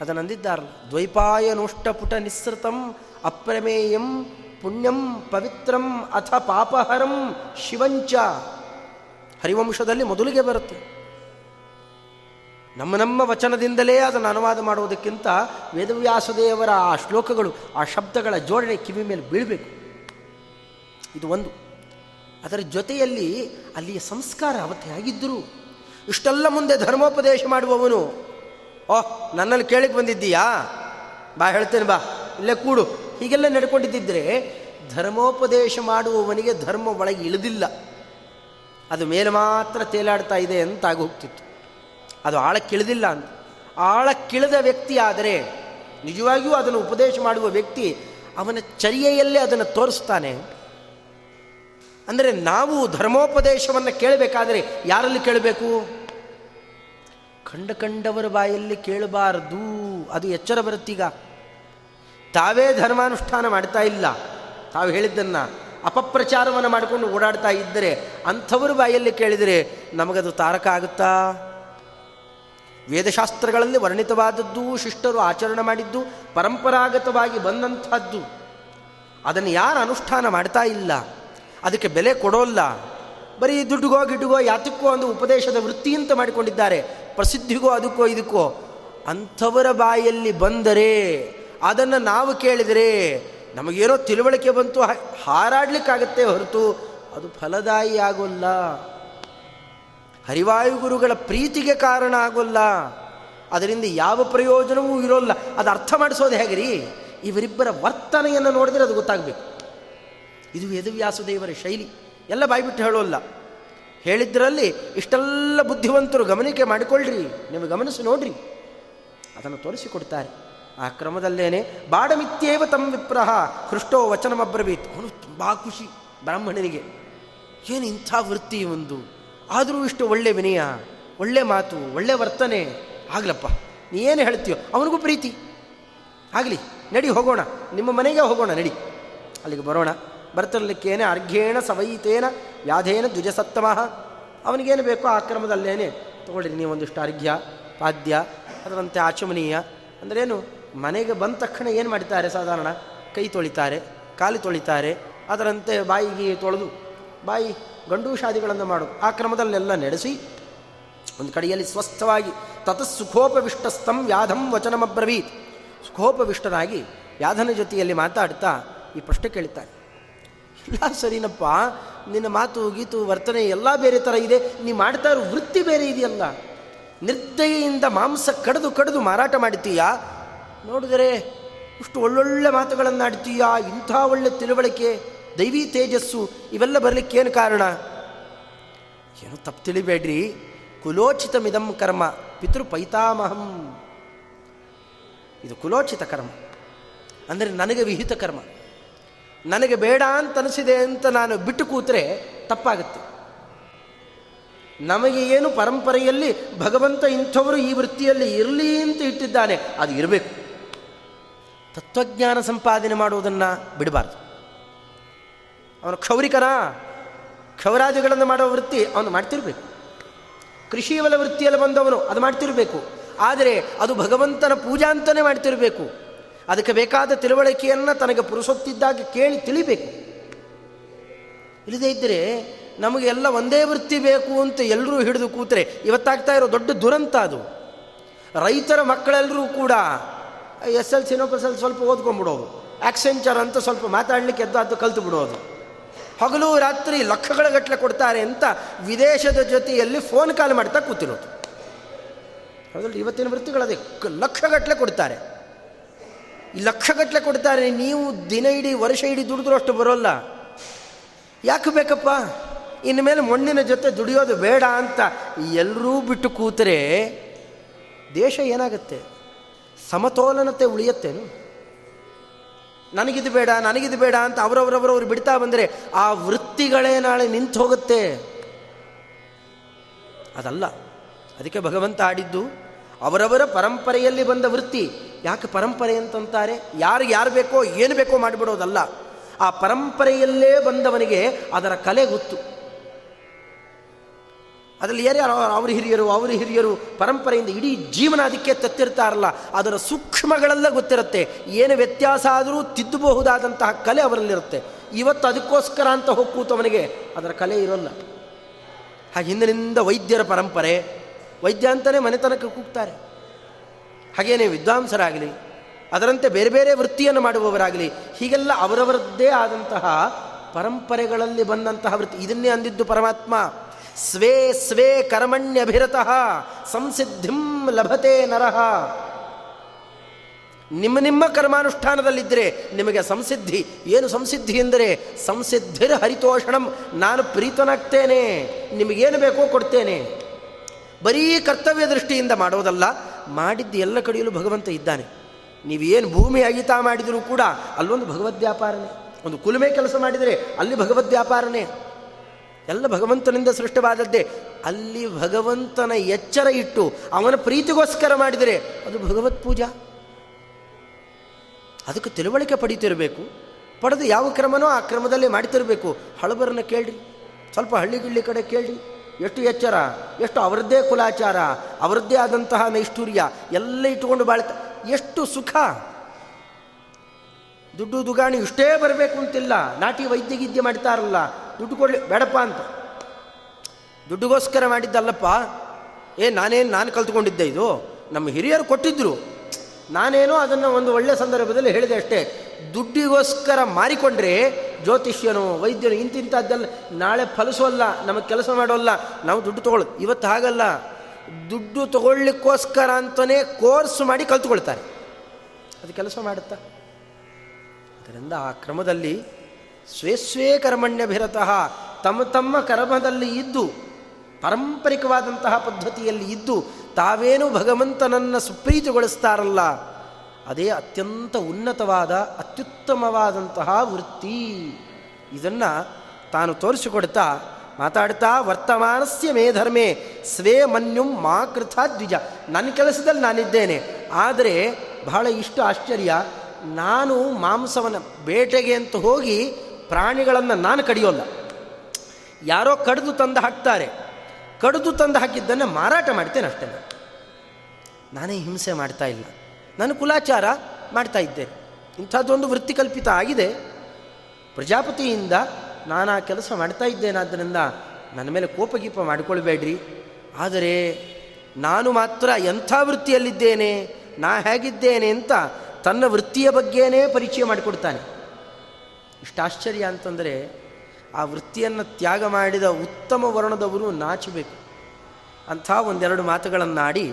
ಅದನ್ನಂದಿದ್ದಾರಲ್ಲ ದ್ವೈಪಾಯನೋಷ್ಟಪುಟ ನಿಸ್ಸೃತಂ ಅಪ್ರಮೇಯಂ ಪುಣ್ಯಂ ಪವಿತ್ರಂ ಅಥ ಪಾಪಹರಂ ಶಿವಂಚ. ಹರಿವಂಶದಲ್ಲಿ ಮೊದಲಿಗೆ ಬರುತ್ತೆ. ನಮ್ಮ ನಮ್ಮ ವಚನದಿಂದಲೇ ಅದನ್ನು ಅನುವಾದ ಮಾಡುವುದಕ್ಕಿಂತ ವೇದವ್ಯಾಸದೇವರ ಆ ಶ್ಲೋಕಗಳು, ಆ ಶಬ್ದಗಳ ಜೋಡಣೆ ಕಿವಿ ಮೇಲೆ ಬೀಳಬೇಕು. ಇದು ಒಂದು. ಅದರ ಜೊತೆಯಲ್ಲಿ ಅಲ್ಲಿಯ ಸಂಸ್ಕಾರ ಅವತ್ತೇ ಆಗಿದ್ದರು ಇಷ್ಟೆಲ್ಲ ಮುಂದೆ ಧರ್ಮೋಪದೇಶ ಮಾಡುವವನು. ಓಹ್ ನನ್ನಲ್ಲಿ ಕೇಳಿಕ್ ಬಂದಿದ್ದೀಯಾ? ಬಾ, ಹೇಳ್ತೇನೆ, ಬಾ. ಇಲ್ಲೇ ಕೂಡು. ಹೀಗೆಲ್ಲ ನಡ್ಕೊಂಡಿದ್ದಿದ್ರೆ ಧರ್ಮೋಪದೇಶ ಮಾಡುವವನಿಗೆ ಧರ್ಮ ಒಳಗೆ ಇಳಿದಿಲ್ಲ. ಅದು ಮೇಲೆ ಮಾತ್ರ ತೇಲಾಡ್ತಾ ಇದೆ ಅಂತ ಆಗೋಗ್ತಿತ್ತು. ಅದು ಆಳಕ್ಕಿಳಿದಿಲ್ಲ ಅಂತ. ಆಳಕ್ಕಿಳಿದ ವ್ಯಕ್ತಿ ಆದರೆ ನಿಜವಾಗಿಯೂ ಅದನ್ನು ಉಪದೇಶ ಮಾಡುವ ವ್ಯಕ್ತಿ ಅವನ ಚರ್ಯೆಯಲ್ಲೇ ಅದನ್ನು ತೋರಿಸ್ತಾನೆ. ಅಂದರೆ ನಾವು ಧರ್ಮೋಪದೇಶವನ್ನು ಕೇಳಬೇಕಾದರೆ ಯಾರಲ್ಲಿ ಕೇಳಬೇಕು? ಕಂಡ ಕಂಡವರ ಬಾಯಲ್ಲಿ ಕೇಳಬಾರದು. ಅದು ಎಚ್ಚರ ಬರುತ್ತೀಗ. ತಾವೇ ಧರ್ಮಾನುಷ್ಠಾನ ಮಾಡ್ತಾ ಇಲ್ಲ. ತಾವು ಹೇಳಿದ್ದನ್ನು ಅಪಪ್ರಚಾರವನ್ನು ಮಾಡಿಕೊಂಡು ಓಡಾಡ್ತಾ ಇದ್ದರೆ ಅಂಥವರು ಬಾಯಲ್ಲಿ ಕೇಳಿದರೆ ನಮಗದು ತಾರಕ ಆಗುತ್ತಾ? ವೇದಶಾಸ್ತ್ರಗಳಲ್ಲಿ ವರ್ಣಿತವಾದದ್ದು, ಶಿಷ್ಟರು ಆಚರಣೆ ಮಾಡಿದ್ದು, ಪರಂಪರಾಗತವಾಗಿ ಬಂದಂಥದ್ದು. ಅದನ್ನು ಯಾರು ಅನುಷ್ಠಾನ ಮಾಡ್ತಾ ಇಲ್ಲ? ಅದಕ್ಕೆ ಬೆಲೆ ಕೊಡೋಲ್ಲ. ಬರೀ ದುಡ್ಡುಗೋ ಗಿಡ್ಡುಗೋ ಯಾತಕ್ಕೋ ಒಂದು ಉಪದೇಶದ ವೃತ್ತಿ ಅಂತ ಮಾಡಿಕೊಂಡಿದ್ದಾರೆ. ಪ್ರಸಿದ್ಧಿಗೋ ಅದಕ್ಕೋ ಇದಕ್ಕೋ. ಅಂಥವರ ಬಾಯಲ್ಲಿ ಬಂದರೆ, ಅದನ್ನು ನಾವು ಕೇಳಿದರೆ ನಮಗೇನೋ ತಿಳುವಳಿಕೆ ಬಂತು ಹಾರಾಡ್ಲಿಕ್ಕಾಗತ್ತೆ ಹೊರತು ಅದು ಫಲದಾಯಿ ಆಗೋಲ್ಲ ಹರಿವಾಯುಗುರುಗಳ ಪ್ರೀತಿಗೆ ಕಾರಣ ಆಗೋಲ್ಲ. ಅದರಿಂದ ಯಾವ ಪ್ರಯೋಜನವೂ ಇರೋಲ್ಲ. ಅದು ಅರ್ಥ ಮಾಡಿಸೋದು ಹೇಗ್ರಿ? ಇವರಿಬ್ಬರ ವರ್ತನೆಯನ್ನು ನೋಡಿದರೆ ಅದು ಗೊತ್ತಾಗಬೇಕು. ಇದು ವೇದವ್ಯಾಸದೇವರ ಶೈಲಿ. ಎಲ್ಲ ಬಾಯ್ಬಿಟ್ಟು ಹೇಳೋಲ್ಲ. ಹೇಳಿದ್ರಲ್ಲಿ ಇಷ್ಟೆಲ್ಲ ಬುದ್ಧಿವಂತರು ಗಮನಿಕೆ ಮಾಡಿಕೊಳ್ಳ್ರಿ ನಿಮಗೆ ಗಮನಿಸಿ ನೋಡ್ರಿ. ಅದನ್ನು ತೋರಿಸಿಕೊಡ್ತಾರೆ. ಆ ಕ್ರಮದಲ್ಲೇನೆ, ಬಾಡಮಿತ್ಯೇವ ತಮ್ಮ ವಿಪ್ರಹ, ಹೃಷ್ಟೋ ವಚನಮಬ್ರವೀತ್. ಅವನು ತುಂಬ ಖುಷಿ ಬ್ರಾಹ್ಮಣನಿಗೆ. ಏನು ಇಂಥ ವೃತ್ತಿ ಒಂದು? ಆದರೂ ಇಷ್ಟು ಒಳ್ಳೆ ವಿನಯ, ಒಳ್ಳೆ ಮಾತು, ಒಳ್ಳೆ ವರ್ತನೆ. ಆಗ್ಲಪ್ಪ, ನೀ ಏನು ಹೇಳ್ತೀಯೋ, ಅವನಿಗೂ ಪ್ರೀತಿ. ಆಗಲಿ, ನಡಿ ಹೋಗೋಣ. ನಿಮ್ಮ ಮನೆಗೆ ಹೋಗೋಣ, ನಡಿ. ಅಲ್ಲಿಗೆ ಬರೋಣ. ಬರ್ತರ್ಲಿಕ್ಕೇನೆ, ಅರ್ಘ್ಯೇಣ ಸವೈತೇನ, ವ್ಯಾಧೇನ ದ್ವಿಜಸತ್ತಮಃ. ಅವನಿಗೇನು ಬೇಕೋ ಆ ಕ್ರಮದಲ್ಲೇನೆ ತೊಗೊಳ್ರಿ ನೀವೊಂದಿಷ್ಟು ಅರ್ಘ್ಯ, ಪಾದ್ಯ, ಅದರಂತೆ ಆಚಮನೀಯ. ಅಂದ್ರೇನು, ಮನೆಗೆ ಬಂದ ತಕ್ಷಣ ಏನು ಮಾಡ್ತಾರೆ ಸಾಧಾರಣ? ಕೈ ತೊಳಿತಾರೆ, ಕಾಲು ತೊಳಿತಾರೆ, ಅದರಂತೆ ಬಾಯಿಗೆ ತೊಳೆದು, ಬಾಯಿ ಗಂಡು ಶಾದಿಗಳನ್ನು ಮಾಡು. ಆ ಕ್ರಮದಲ್ಲೆಲ್ಲ ನಡೆಸಿ, ಒಂದು ಕಡೆಯಲ್ಲಿ ಸ್ವಸ್ಥವಾಗಿ ತತಃ ಸುಖೋಪವಿಷ್ಟಸ್ಥಂ ವ್ಯಾಧಂ ವಚನಮಬ್ರವೀತ್. ಸುಖೋಪವಿಷ್ಟನಾಗಿ ವ್ಯಾಧನ ಜೊತೆಯಲ್ಲಿ ಮಾತಾಡ್ತಾ ಈ ಪ್ರಶ್ನೆ ಕೇಳ್ತಾನೆ. <laughs> ಇಲ್ಲ ಸರಿನಪ್ಪ, ನಿನ್ನ ಮಾತು, ಗೀತು, ವರ್ತನೆ ಎಲ್ಲ ಬೇರೆ ಥರ ಇದೆ. ನೀ ಮಾಡ್ತಾ ಇರೋ ವೃತ್ತಿ ಬೇರೆ ಇದೆಯಲ್ಲ. ನಿರ್ದಯೆಯಿಂದ ಮಾಂಸ ಕಡಿದು ಕಡಿದು ಮಾರಾಟ ಮಾಡ್ತೀಯಾ ನೋಡಿದರೆ ಇಷ್ಟು ಒಳ್ಳೊಳ್ಳೆ ಮಾತುಗಳನ್ನು ಆಡ್ತೀಯಾ ಇಂಥ ಒಳ್ಳೆ ತಿಳುವಳಿಕೆ, ದೈವಿ ತೇಜಸ್ಸು, ಇವೆಲ್ಲ ಬರಲಿಕ್ಕೆ ಏನು ಕಾರಣ? ಏನು ತಪ್ಪು ತಿಳಿಬೇಡ್ರಿ. ಕುಲೋಚಿತ ಮಿದಂ ಕರ್ಮ, ಪಿತೃ ಪೈತಾಮಹಂ. ಇದು ಕುಲೋಚಿತ ಕರ್ಮ. ಅಂದರೆ ನನಗೆ ವಿಹಿತ ಕರ್ಮ. ನನಗೆ ಬೇಡ ಅಂತ ಅನಿಸಿದೆ ಅಂತ ನಾನು ಬಿಟ್ಟು ಕೂತ್ರೆ ತಪ್ಪಾಗುತ್ತೆ. ನಮಗೆ ಏನು ಪರಂಪರೆಯಲ್ಲಿ ಭಗವಂತ ಇಂಥವರು ಈ ವೃತ್ತಿಯಲ್ಲಿ ಇರಲಿ ಅಂತ ಇಟ್ಟಿದ್ದಾನೆ, ಅದು ಇರಬೇಕು. ತತ್ವಜ್ಞಾನ ಸಂಪಾದನೆ ಮಾಡುವುದನ್ನು ಬಿಡಬಾರ್ದು. ಅವನು ಕ್ಷೌರಿಕನ? ಕ್ಷೌರಾದಿಗಳನ್ನು ಮಾಡುವ ವೃತ್ತಿ ಅವನು ಮಾಡ್ತಿರಬೇಕು. ಕೃಷಿವಲ ವೃತ್ತಿಯಲ್ಲಿ ಬಂದವನು ಅದು ಮಾಡ್ತಿರಬೇಕು. ಆದರೆ ಅದು ಭಗವಂತನ ಪೂಜಾ ಅಂತಲೇ ಮಾಡ್ತಿರಬೇಕು. ಅದಕ್ಕೆ ಬೇಕಾದ ತಿಳುವಳಿಕೆಯನ್ನು ತನಗೆ ಪುರುಸೊತ್ತಿದ್ದಾಗ ಕೇಳಿ ತಿಳಿಬೇಕು. ಇಲ್ಲದೇ ಇದ್ದರೆ ನಮಗೆ ಎಲ್ಲ ಒಂದೇ ವೃತ್ತಿ ಬೇಕು ಅಂತ ಎಲ್ಲರೂ ಹಿಡಿದು ಕೂತರೆ, ಇವತ್ತಾಗ್ತಾ ಇರೋ ದೊಡ್ಡ ದುರಂತ ಅದು. ರೈತರ ಮಕ್ಕಳೆಲ್ಲರೂ ಕೂಡ ಎಸ್ ಎಲ್ ಸಿನೋ ಎಸ್ ಎಲ್ ಸ್ವಲ್ಪ ಓದ್ಕೊಂಡ್ಬಿಡೋದು. ಆಕ್ಸೆಂಚರ್ ಅಂತ ಸ್ವಲ್ಪ ಮಾತಾಡಲಿಕ್ಕೆ ಎದ್ದಾದ್ದು ಕಲ್ತು ಬಿಡೋದು. ಹಗಲು ರಾತ್ರಿ ಲಕ್ಷಗಳ ಗಟ್ಟಲೆ ಕೊಡ್ತಾರೆ ಅಂತ ವಿದೇಶದ ಜೊತೆಯಲ್ಲಿ ಫೋನ್ ಕಾಲ್ ಮಾಡ್ತಾ ಕೂತಿರೋದು. ಅದರಲ್ಲಿ ಇವತ್ತಿನ ವೃತ್ತಿಗಳದೇ ಲಕ್ಷಗಟ್ಟಲೆ ಕೊಡ್ತಾರೆ. ಲಕ್ಷಗಟ್ಟಲೆ ಕೊಡ್ತಾರೆ. ನೀವು ದಿನ ಇಡೀ ವರ್ಷ ಇಡೀ ದುಡಿದ್ರು ಅಷ್ಟು ಬರೋಲ್ಲ. ಯಾಕೆ ಬೇಕಪ್ಪ? ಇನ್ನು ಮೇಲೆ ಮಣ್ಣಿನ ಜೊತೆ ದುಡಿಯೋದು ಬೇಡ ಅಂತ ಎಲ್ಲರೂ ಬಿಟ್ಟು ಕೂತರೆ ದೇಶ ಏನಾಗುತ್ತೆ? ಸಮತೋಲನತೆ ಉಳಿಯತ್ತೇನು? ನನಗಿದು ಬೇಡ ನನಗಿದು ಬೇಡ ಅಂತ ಅವರವರವರವ್ರು ಬಿಡ್ತಾ ಬಂದರೆ ಆ ವೃತ್ತಿಗಳೇ ನಾಳೆ ನಿಂತು ಹೋಗುತ್ತೆ. ಅದಲ್ಲ. ಅದಕ್ಕೆ ಭಗವಂತ ಆಡಿದ್ದು ಅವರವರ ಪರಂಪರೆಯಲ್ಲಿ ಬಂದ ವೃತ್ತಿ. ಯಾಕೆ ಪರಂಪರೆ ಅಂತಂತಾರೆ? ಯಾರು ಯಾರು ಬೇಕೋ, ಏನು ಬೇಕೋ ಮಾಡಿಬಿಡೋದಲ್ಲ. ಆ ಪರಂಪರೆಯಲ್ಲೇ ಬಂದವನಿಗೆ ಅದರ ಕಲೆ ಗೊತ್ತು. ಅದರಲ್ಲಿ ಯಾರ್ಯಾರು ಅವ್ರ ಹಿರಿಯರು ಅವ್ರ ಹಿರಿಯರು ಪರಂಪರೆಯಿಂದ ಇಡೀ ಜೀವನ ಅದಕ್ಕೆ ತತ್ತಿರ್ತಾರಲ್ಲ. ಅದರ ಸೂಕ್ಷ್ಮಗಳೆಲ್ಲ ಗೊತ್ತಿರುತ್ತೆ. ಏನು ವ್ಯತ್ಯಾಸ ಆದರೂ ತಿದ್ದಬಹುದಾದಂತಹ ಕಲೆ ಅವರಲ್ಲಿರುತ್ತೆ. ಇವತ್ತು ಅದಕ್ಕೋಸ್ಕರ ಅಂತ ಹೋಗ್ಕೂತವನಿಗೆ ಅದರ ಕಲೆ ಇರೋಲ್ಲ. ಹಾಗೆ ಹಿಂದಿನಿಂದ ವೈದ್ಯರ ಪರಂಪರೆ ವೈದ್ಯ ಅಂತಲೇ ಮನೆತನಕ್ಕೆ ಕೂಗ್ತಾರೆ. ಹಾಗೇನೇ ವಿದ್ವಾಂಸರಾಗಲಿ, ಅದರಂತೆ ಬೇರೆ ಬೇರೆ ವೃತ್ತಿಯನ್ನು ಮಾಡುವವರಾಗಲಿ, ಹೀಗೆಲ್ಲ ಅವರವರದ್ದೇ ಆದಂತಹ ಪರಂಪರೆಗಳಲ್ಲಿ ಬಂದಂತಹ ವೃತ್ತಿ. ಇದನ್ನೇ ಅಂದಿದ್ದು ಪರಮಾತ್ಮ. ಸ್ವೇ ಸ್ವೇ ಕರ್ಮಣ್ಯಭಿರತಃ ಸಂಸಿದ್ಧಿಂ ಲಭತೆ ನರಹ ನಿಮ್ಮ ನಿಮ್ಮ ಕರ್ಮಾನುಷ್ಠಾನದಲ್ಲಿದ್ದರೆ ನಿಮಗೆ ಸಂಸಿದ್ಧಿ. ಏನು ಸಂಸಿದ್ಧಿ ಎಂದರೆ ಸಂಸಿದ್ಧಿರ್ ಹರಿತೋಷಣಂ ನಾನು ಪ್ರೀತನಾಗ್ತೇನೆ, ನಿಮಗೇನು ಬೇಕೋ ಕೊಡ್ತೇನೆ. ಬರೀ ಕರ್ತವ್ಯ ದೃಷ್ಟಿಯಿಂದ ಮಾಡೋದಲ್ಲ, ಮಾಡಿದ್ದು ಎಲ್ಲ ಕಡೆಯಲ್ಲೂ ಭಗವಂತ ಇದ್ದಾನೆ. ನೀವೇನು ಭೂಮಿ ಅಗಿತ ಮಾಡಿದರೂ ಕೂಡ ಅಲ್ಲೊಂದು ಭಗವದ್ ವ್ಯಾಪಾರನೇ. ಒಂದು ಕುಲುಮೆ ಕೆಲಸ ಮಾಡಿದರೆ ಅಲ್ಲಿ ಭಗವದ್ ವ್ಯಾಪಾರನೇ. ಎಲ್ಲ ಭಗವಂತನಿಂದ ಸೃಷ್ಟವಾದದ್ದೇ. ಅಲ್ಲಿ ಭಗವಂತನ ಎಚ್ಚರ ಇಟ್ಟು ಅವನ ಪ್ರೀತಿಗೋಸ್ಕರ ಮಾಡಿದರೆ ಅದು ಭಗವತ್ ಪೂಜಾ. ಅದಕ್ಕೆ ತಿಳುವಳಿಕೆ ಪಡೀತಿರಬೇಕು. ಪಡೆದು ಯಾವ ಕ್ರಮನೋ ಆ ಕ್ರಮದಲ್ಲಿ ಮಾಡ್ತಿರಬೇಕು. ಹಳಬರನ್ನ ಕೇಳ್ರಿ. ಸ್ವಲ್ಪ ಹಳ್ಳಿಗಿಳ್ಳಿ ಕಡೆ ಕೇಳ್ರಿ. ಎಷ್ಟು ಎಚ್ಚರ, ಎಷ್ಟು ಅವರದ್ದೇ ಕುಲಾಚಾರ, ಅವರದ್ದೇ ಆದಂತಹ ನೈಷ್ಠುರ್ಯ, ಎಲ್ಲ ಇಟ್ಟುಕೊಂಡು ಬಾಳ್ತ, ಎಷ್ಟು ಸುಖ. ದುಡ್ಡು ದುಗಾಣಿ ಇಷ್ಟೇ ಬರಬೇಕು ಅಂತಿಲ್ಲ. ನಾಟಿ ವೈದ್ಯಗಿದ್ಯ ಮಾಡ್ತಾರಲ್ಲ, ದುಡ್ಡು ಕೊಡಲಿ, ಬೇಡಪ್ಪ ಅಂತ. ದುಡ್ಡುಗೋಸ್ಕರ ಮಾಡಿದ್ದಲ್ಲಪ್ಪ. ಏ, ನಾನೇನು, ನಾನು ಕಲ್ತ್ಕೊಂಡಿದ್ದೆ ಇದು? ನಮ್ಮ ಹಿರಿಯರು ಕೊಟ್ಟಿದ್ದರು ನಾನೇನೋ ಅದನ್ನು ಒಂದು ಒಳ್ಳೆಯ ಸಂದರ್ಭದಲ್ಲಿ ಹೇಳಿದೆ ಅಷ್ಟೇ. ದುಡ್ಡಿಗೋಸ್ಕರ ಮಾರಿಕೊಂಡ್ರೆ ಜ್ಯೋತಿಷ್ಯನು, ವೈದ್ಯನು ಇಂತಿಂಥದ್ದೆಲ್ಲ ನಾಳೆ ಫಲಿಸೋಲ್ಲ, ನಮಗೆ ಕೆಲಸ ಮಾಡೋಲ್ಲ, ನಾವು ದುಡ್ಡು ತೊಗೊಳ್ಳೋದು. ಇವತ್ತು ಹಾಗಲ್ಲ. ದುಡ್ಡು ತಗೊಳ್ಳಿಕ್ಕೋಸ್ಕರ ಅಂತಲೇ ಕೋರ್ಸ್ ಮಾಡಿ ಕಲ್ತ್ಕೊಳ್ತಾರೆ. ಅದು ಕೆಲಸ ಮಾಡುತ್ತಾ? ಅದರಿಂದ ಆ ಕ್ರಮದಲ್ಲಿ ಸ್ವೇ ಸ್ವೇ ಕರ್ಮಣ್ಯಭಿರತಃ ತಮ್ಮ ತಮ್ಮ ಕರ್ಮದಲ್ಲಿ ಇದ್ದು, ಪಾರಂಪರಿಕವಾದಂತಹ ಪದ್ಧತಿಯಲ್ಲಿ ಇದ್ದು, ತಾವೇನು ಭಗವಂತನನ್ನು ಸುಪ್ರೀತಿಗೊಳಿಸ್ತಾರಲ್ಲ ಅದೇ ಅತ್ಯಂತ ಉನ್ನತವಾದ, ಅತ್ಯುತ್ತಮವಾದಂತಹ ವೃತ್ತಿ. ಇದನ್ನು ತಾನು ತೋರಿಸಿಕೊಡ್ತಾ ಮಾತಾಡ್ತಾ, ವರ್ತಮಾನಸ್ಯ ಮೇ ಧರ್ಮೇ ಸ್ವೇ ಮನ್ಯುಂ ಮಾ ಕೃತ ದ್ವಿಜ. ನನ್ನ ಕೆಲಸದಲ್ಲಿ ನಾನಿದ್ದೇನೆ. ಆದರೆ ಬಹಳ ಇಷ್ಟು ಆಶ್ಚರ್ಯ, ನಾನು ಮಾಂಸವನ್ನು ಬೇಟೆಗೆ ಅಂತ ಹೋಗಿ ಪ್ರಾಣಿಗಳನ್ನು ನಾನು ಕಡಿಯೋಲ್ಲ. ಯಾರೋ ಕಡಿದು ತಂದು ಹಾಕ್ತಾರೆ. ಕಡಿದು ತಂದು ಹಾಕಿದ್ದನ್ನು ಮಾರಾಟ ಮಾಡ್ತೇನೆ ಅಷ್ಟೇ ನಾನೇ ಹಿಂಸೆ ಮಾಡ್ತಾ ಇಲ್ಲ. ನಾನು ಕುಲಾಚಾರ ಮಾಡ್ತಾ ಇದ್ದೇನೆ ಇಂಥದ್ದೊಂದು ವೃತ್ತಿ ಕಲ್ಪಿತ ಆಗಿದೆ. ಪ್ರಜಾಪತಿಯಿಂದ ನಾನು ಆ ಕೆಲಸ ಮಾಡ್ತಾ ಇದ್ದೇನಾದ್ದರಿಂದ ನನ್ನ ಮೇಲೆ ಕೋಪಗೀಪ ಮಾಡಿಕೊಳ್ಬೇಡ್ರಿ. ಆದರೆ ನಾನು ಮಾತ್ರ ಎಂಥ ವೃತ್ತಿಯಲ್ಲಿದ್ದೇನೆ, ನಾ ಹೇಗಿದ್ದೇನೆ ಅಂತ ತನ್ನ ವೃತ್ತಿಯ ಬಗ್ಗೆನೇ ಪರಿಚಯ ಮಾಡಿಕೊಡ್ತಾನೆ. ಇಷ್ಟು ಆಶ್ಚರ್ಯ ಅಂತಂದರೆ ಆ ವೃತ್ತಿಯನ್ನು ತ್ಯಾಗ ಮಾಡಿದ ಉತ್ತಮ ವರ್ಣದವರು ನಾಚಬೇಕು. ಅಂಥ ಒಂದೆರಡು ಮಾತುಗಳನ್ನಾಡಿ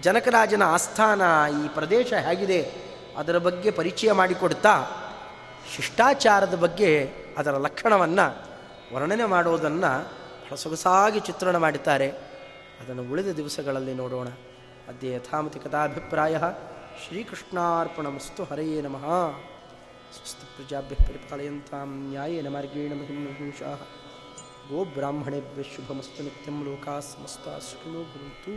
ಜನಕರಾಜನ ಆಸ್ಥಾನ ಈ ಪ್ರದೇಶ ಹೇಗಿದೆ, ಅದರ ಬಗ್ಗೆ ಪರಿಚಯ ಮಾಡಿಕೊಡ್ತಾ ಶಿಷ್ಟಾಚಾರದ ಬಗ್ಗೆ ಅದರ ಲಕ್ಷಣವನ್ನು ವರ್ಣನೆ ಮಾಡೋದನ್ನು ಬಹಳ ಸೊಗಸಾಗಿ ಚಿತ್ರಣ ಮಾಡುತ್ತಾರೆ ಅದನ್ನು ಉಳಿದ ದಿವಸಗಳಲ್ಲಿ ನೋಡೋಣ. ಅದೇ ಯಥಾಮತಿ ಕಥಾಭಿಪ್ರಾಯ. ಶ್ರೀಕೃಷ್ಣಾರ್ಪಣಮಸ್ತು ಹರೆಯೇ ನಮಃ. ಸ್ವಸ್ತಿ ಪ್ರಜಾಭ್ಯ ಪರಿಪಾಲಯಂತಾಂ ನ್ಯಾಯೇನ ಮಾರ್ಗೇಣ ಮಹಿಮಹಿಂಷಾ ಗೋ ಬ್ರಾಹ್ಮಣೇಭ್ಯ ಶುಭಮಸ್ತು ನಿತ್ಯಂ ಲೋಕಾ ಸಮಸ್ತ ಸುಖಿನೋ ಭವಂತು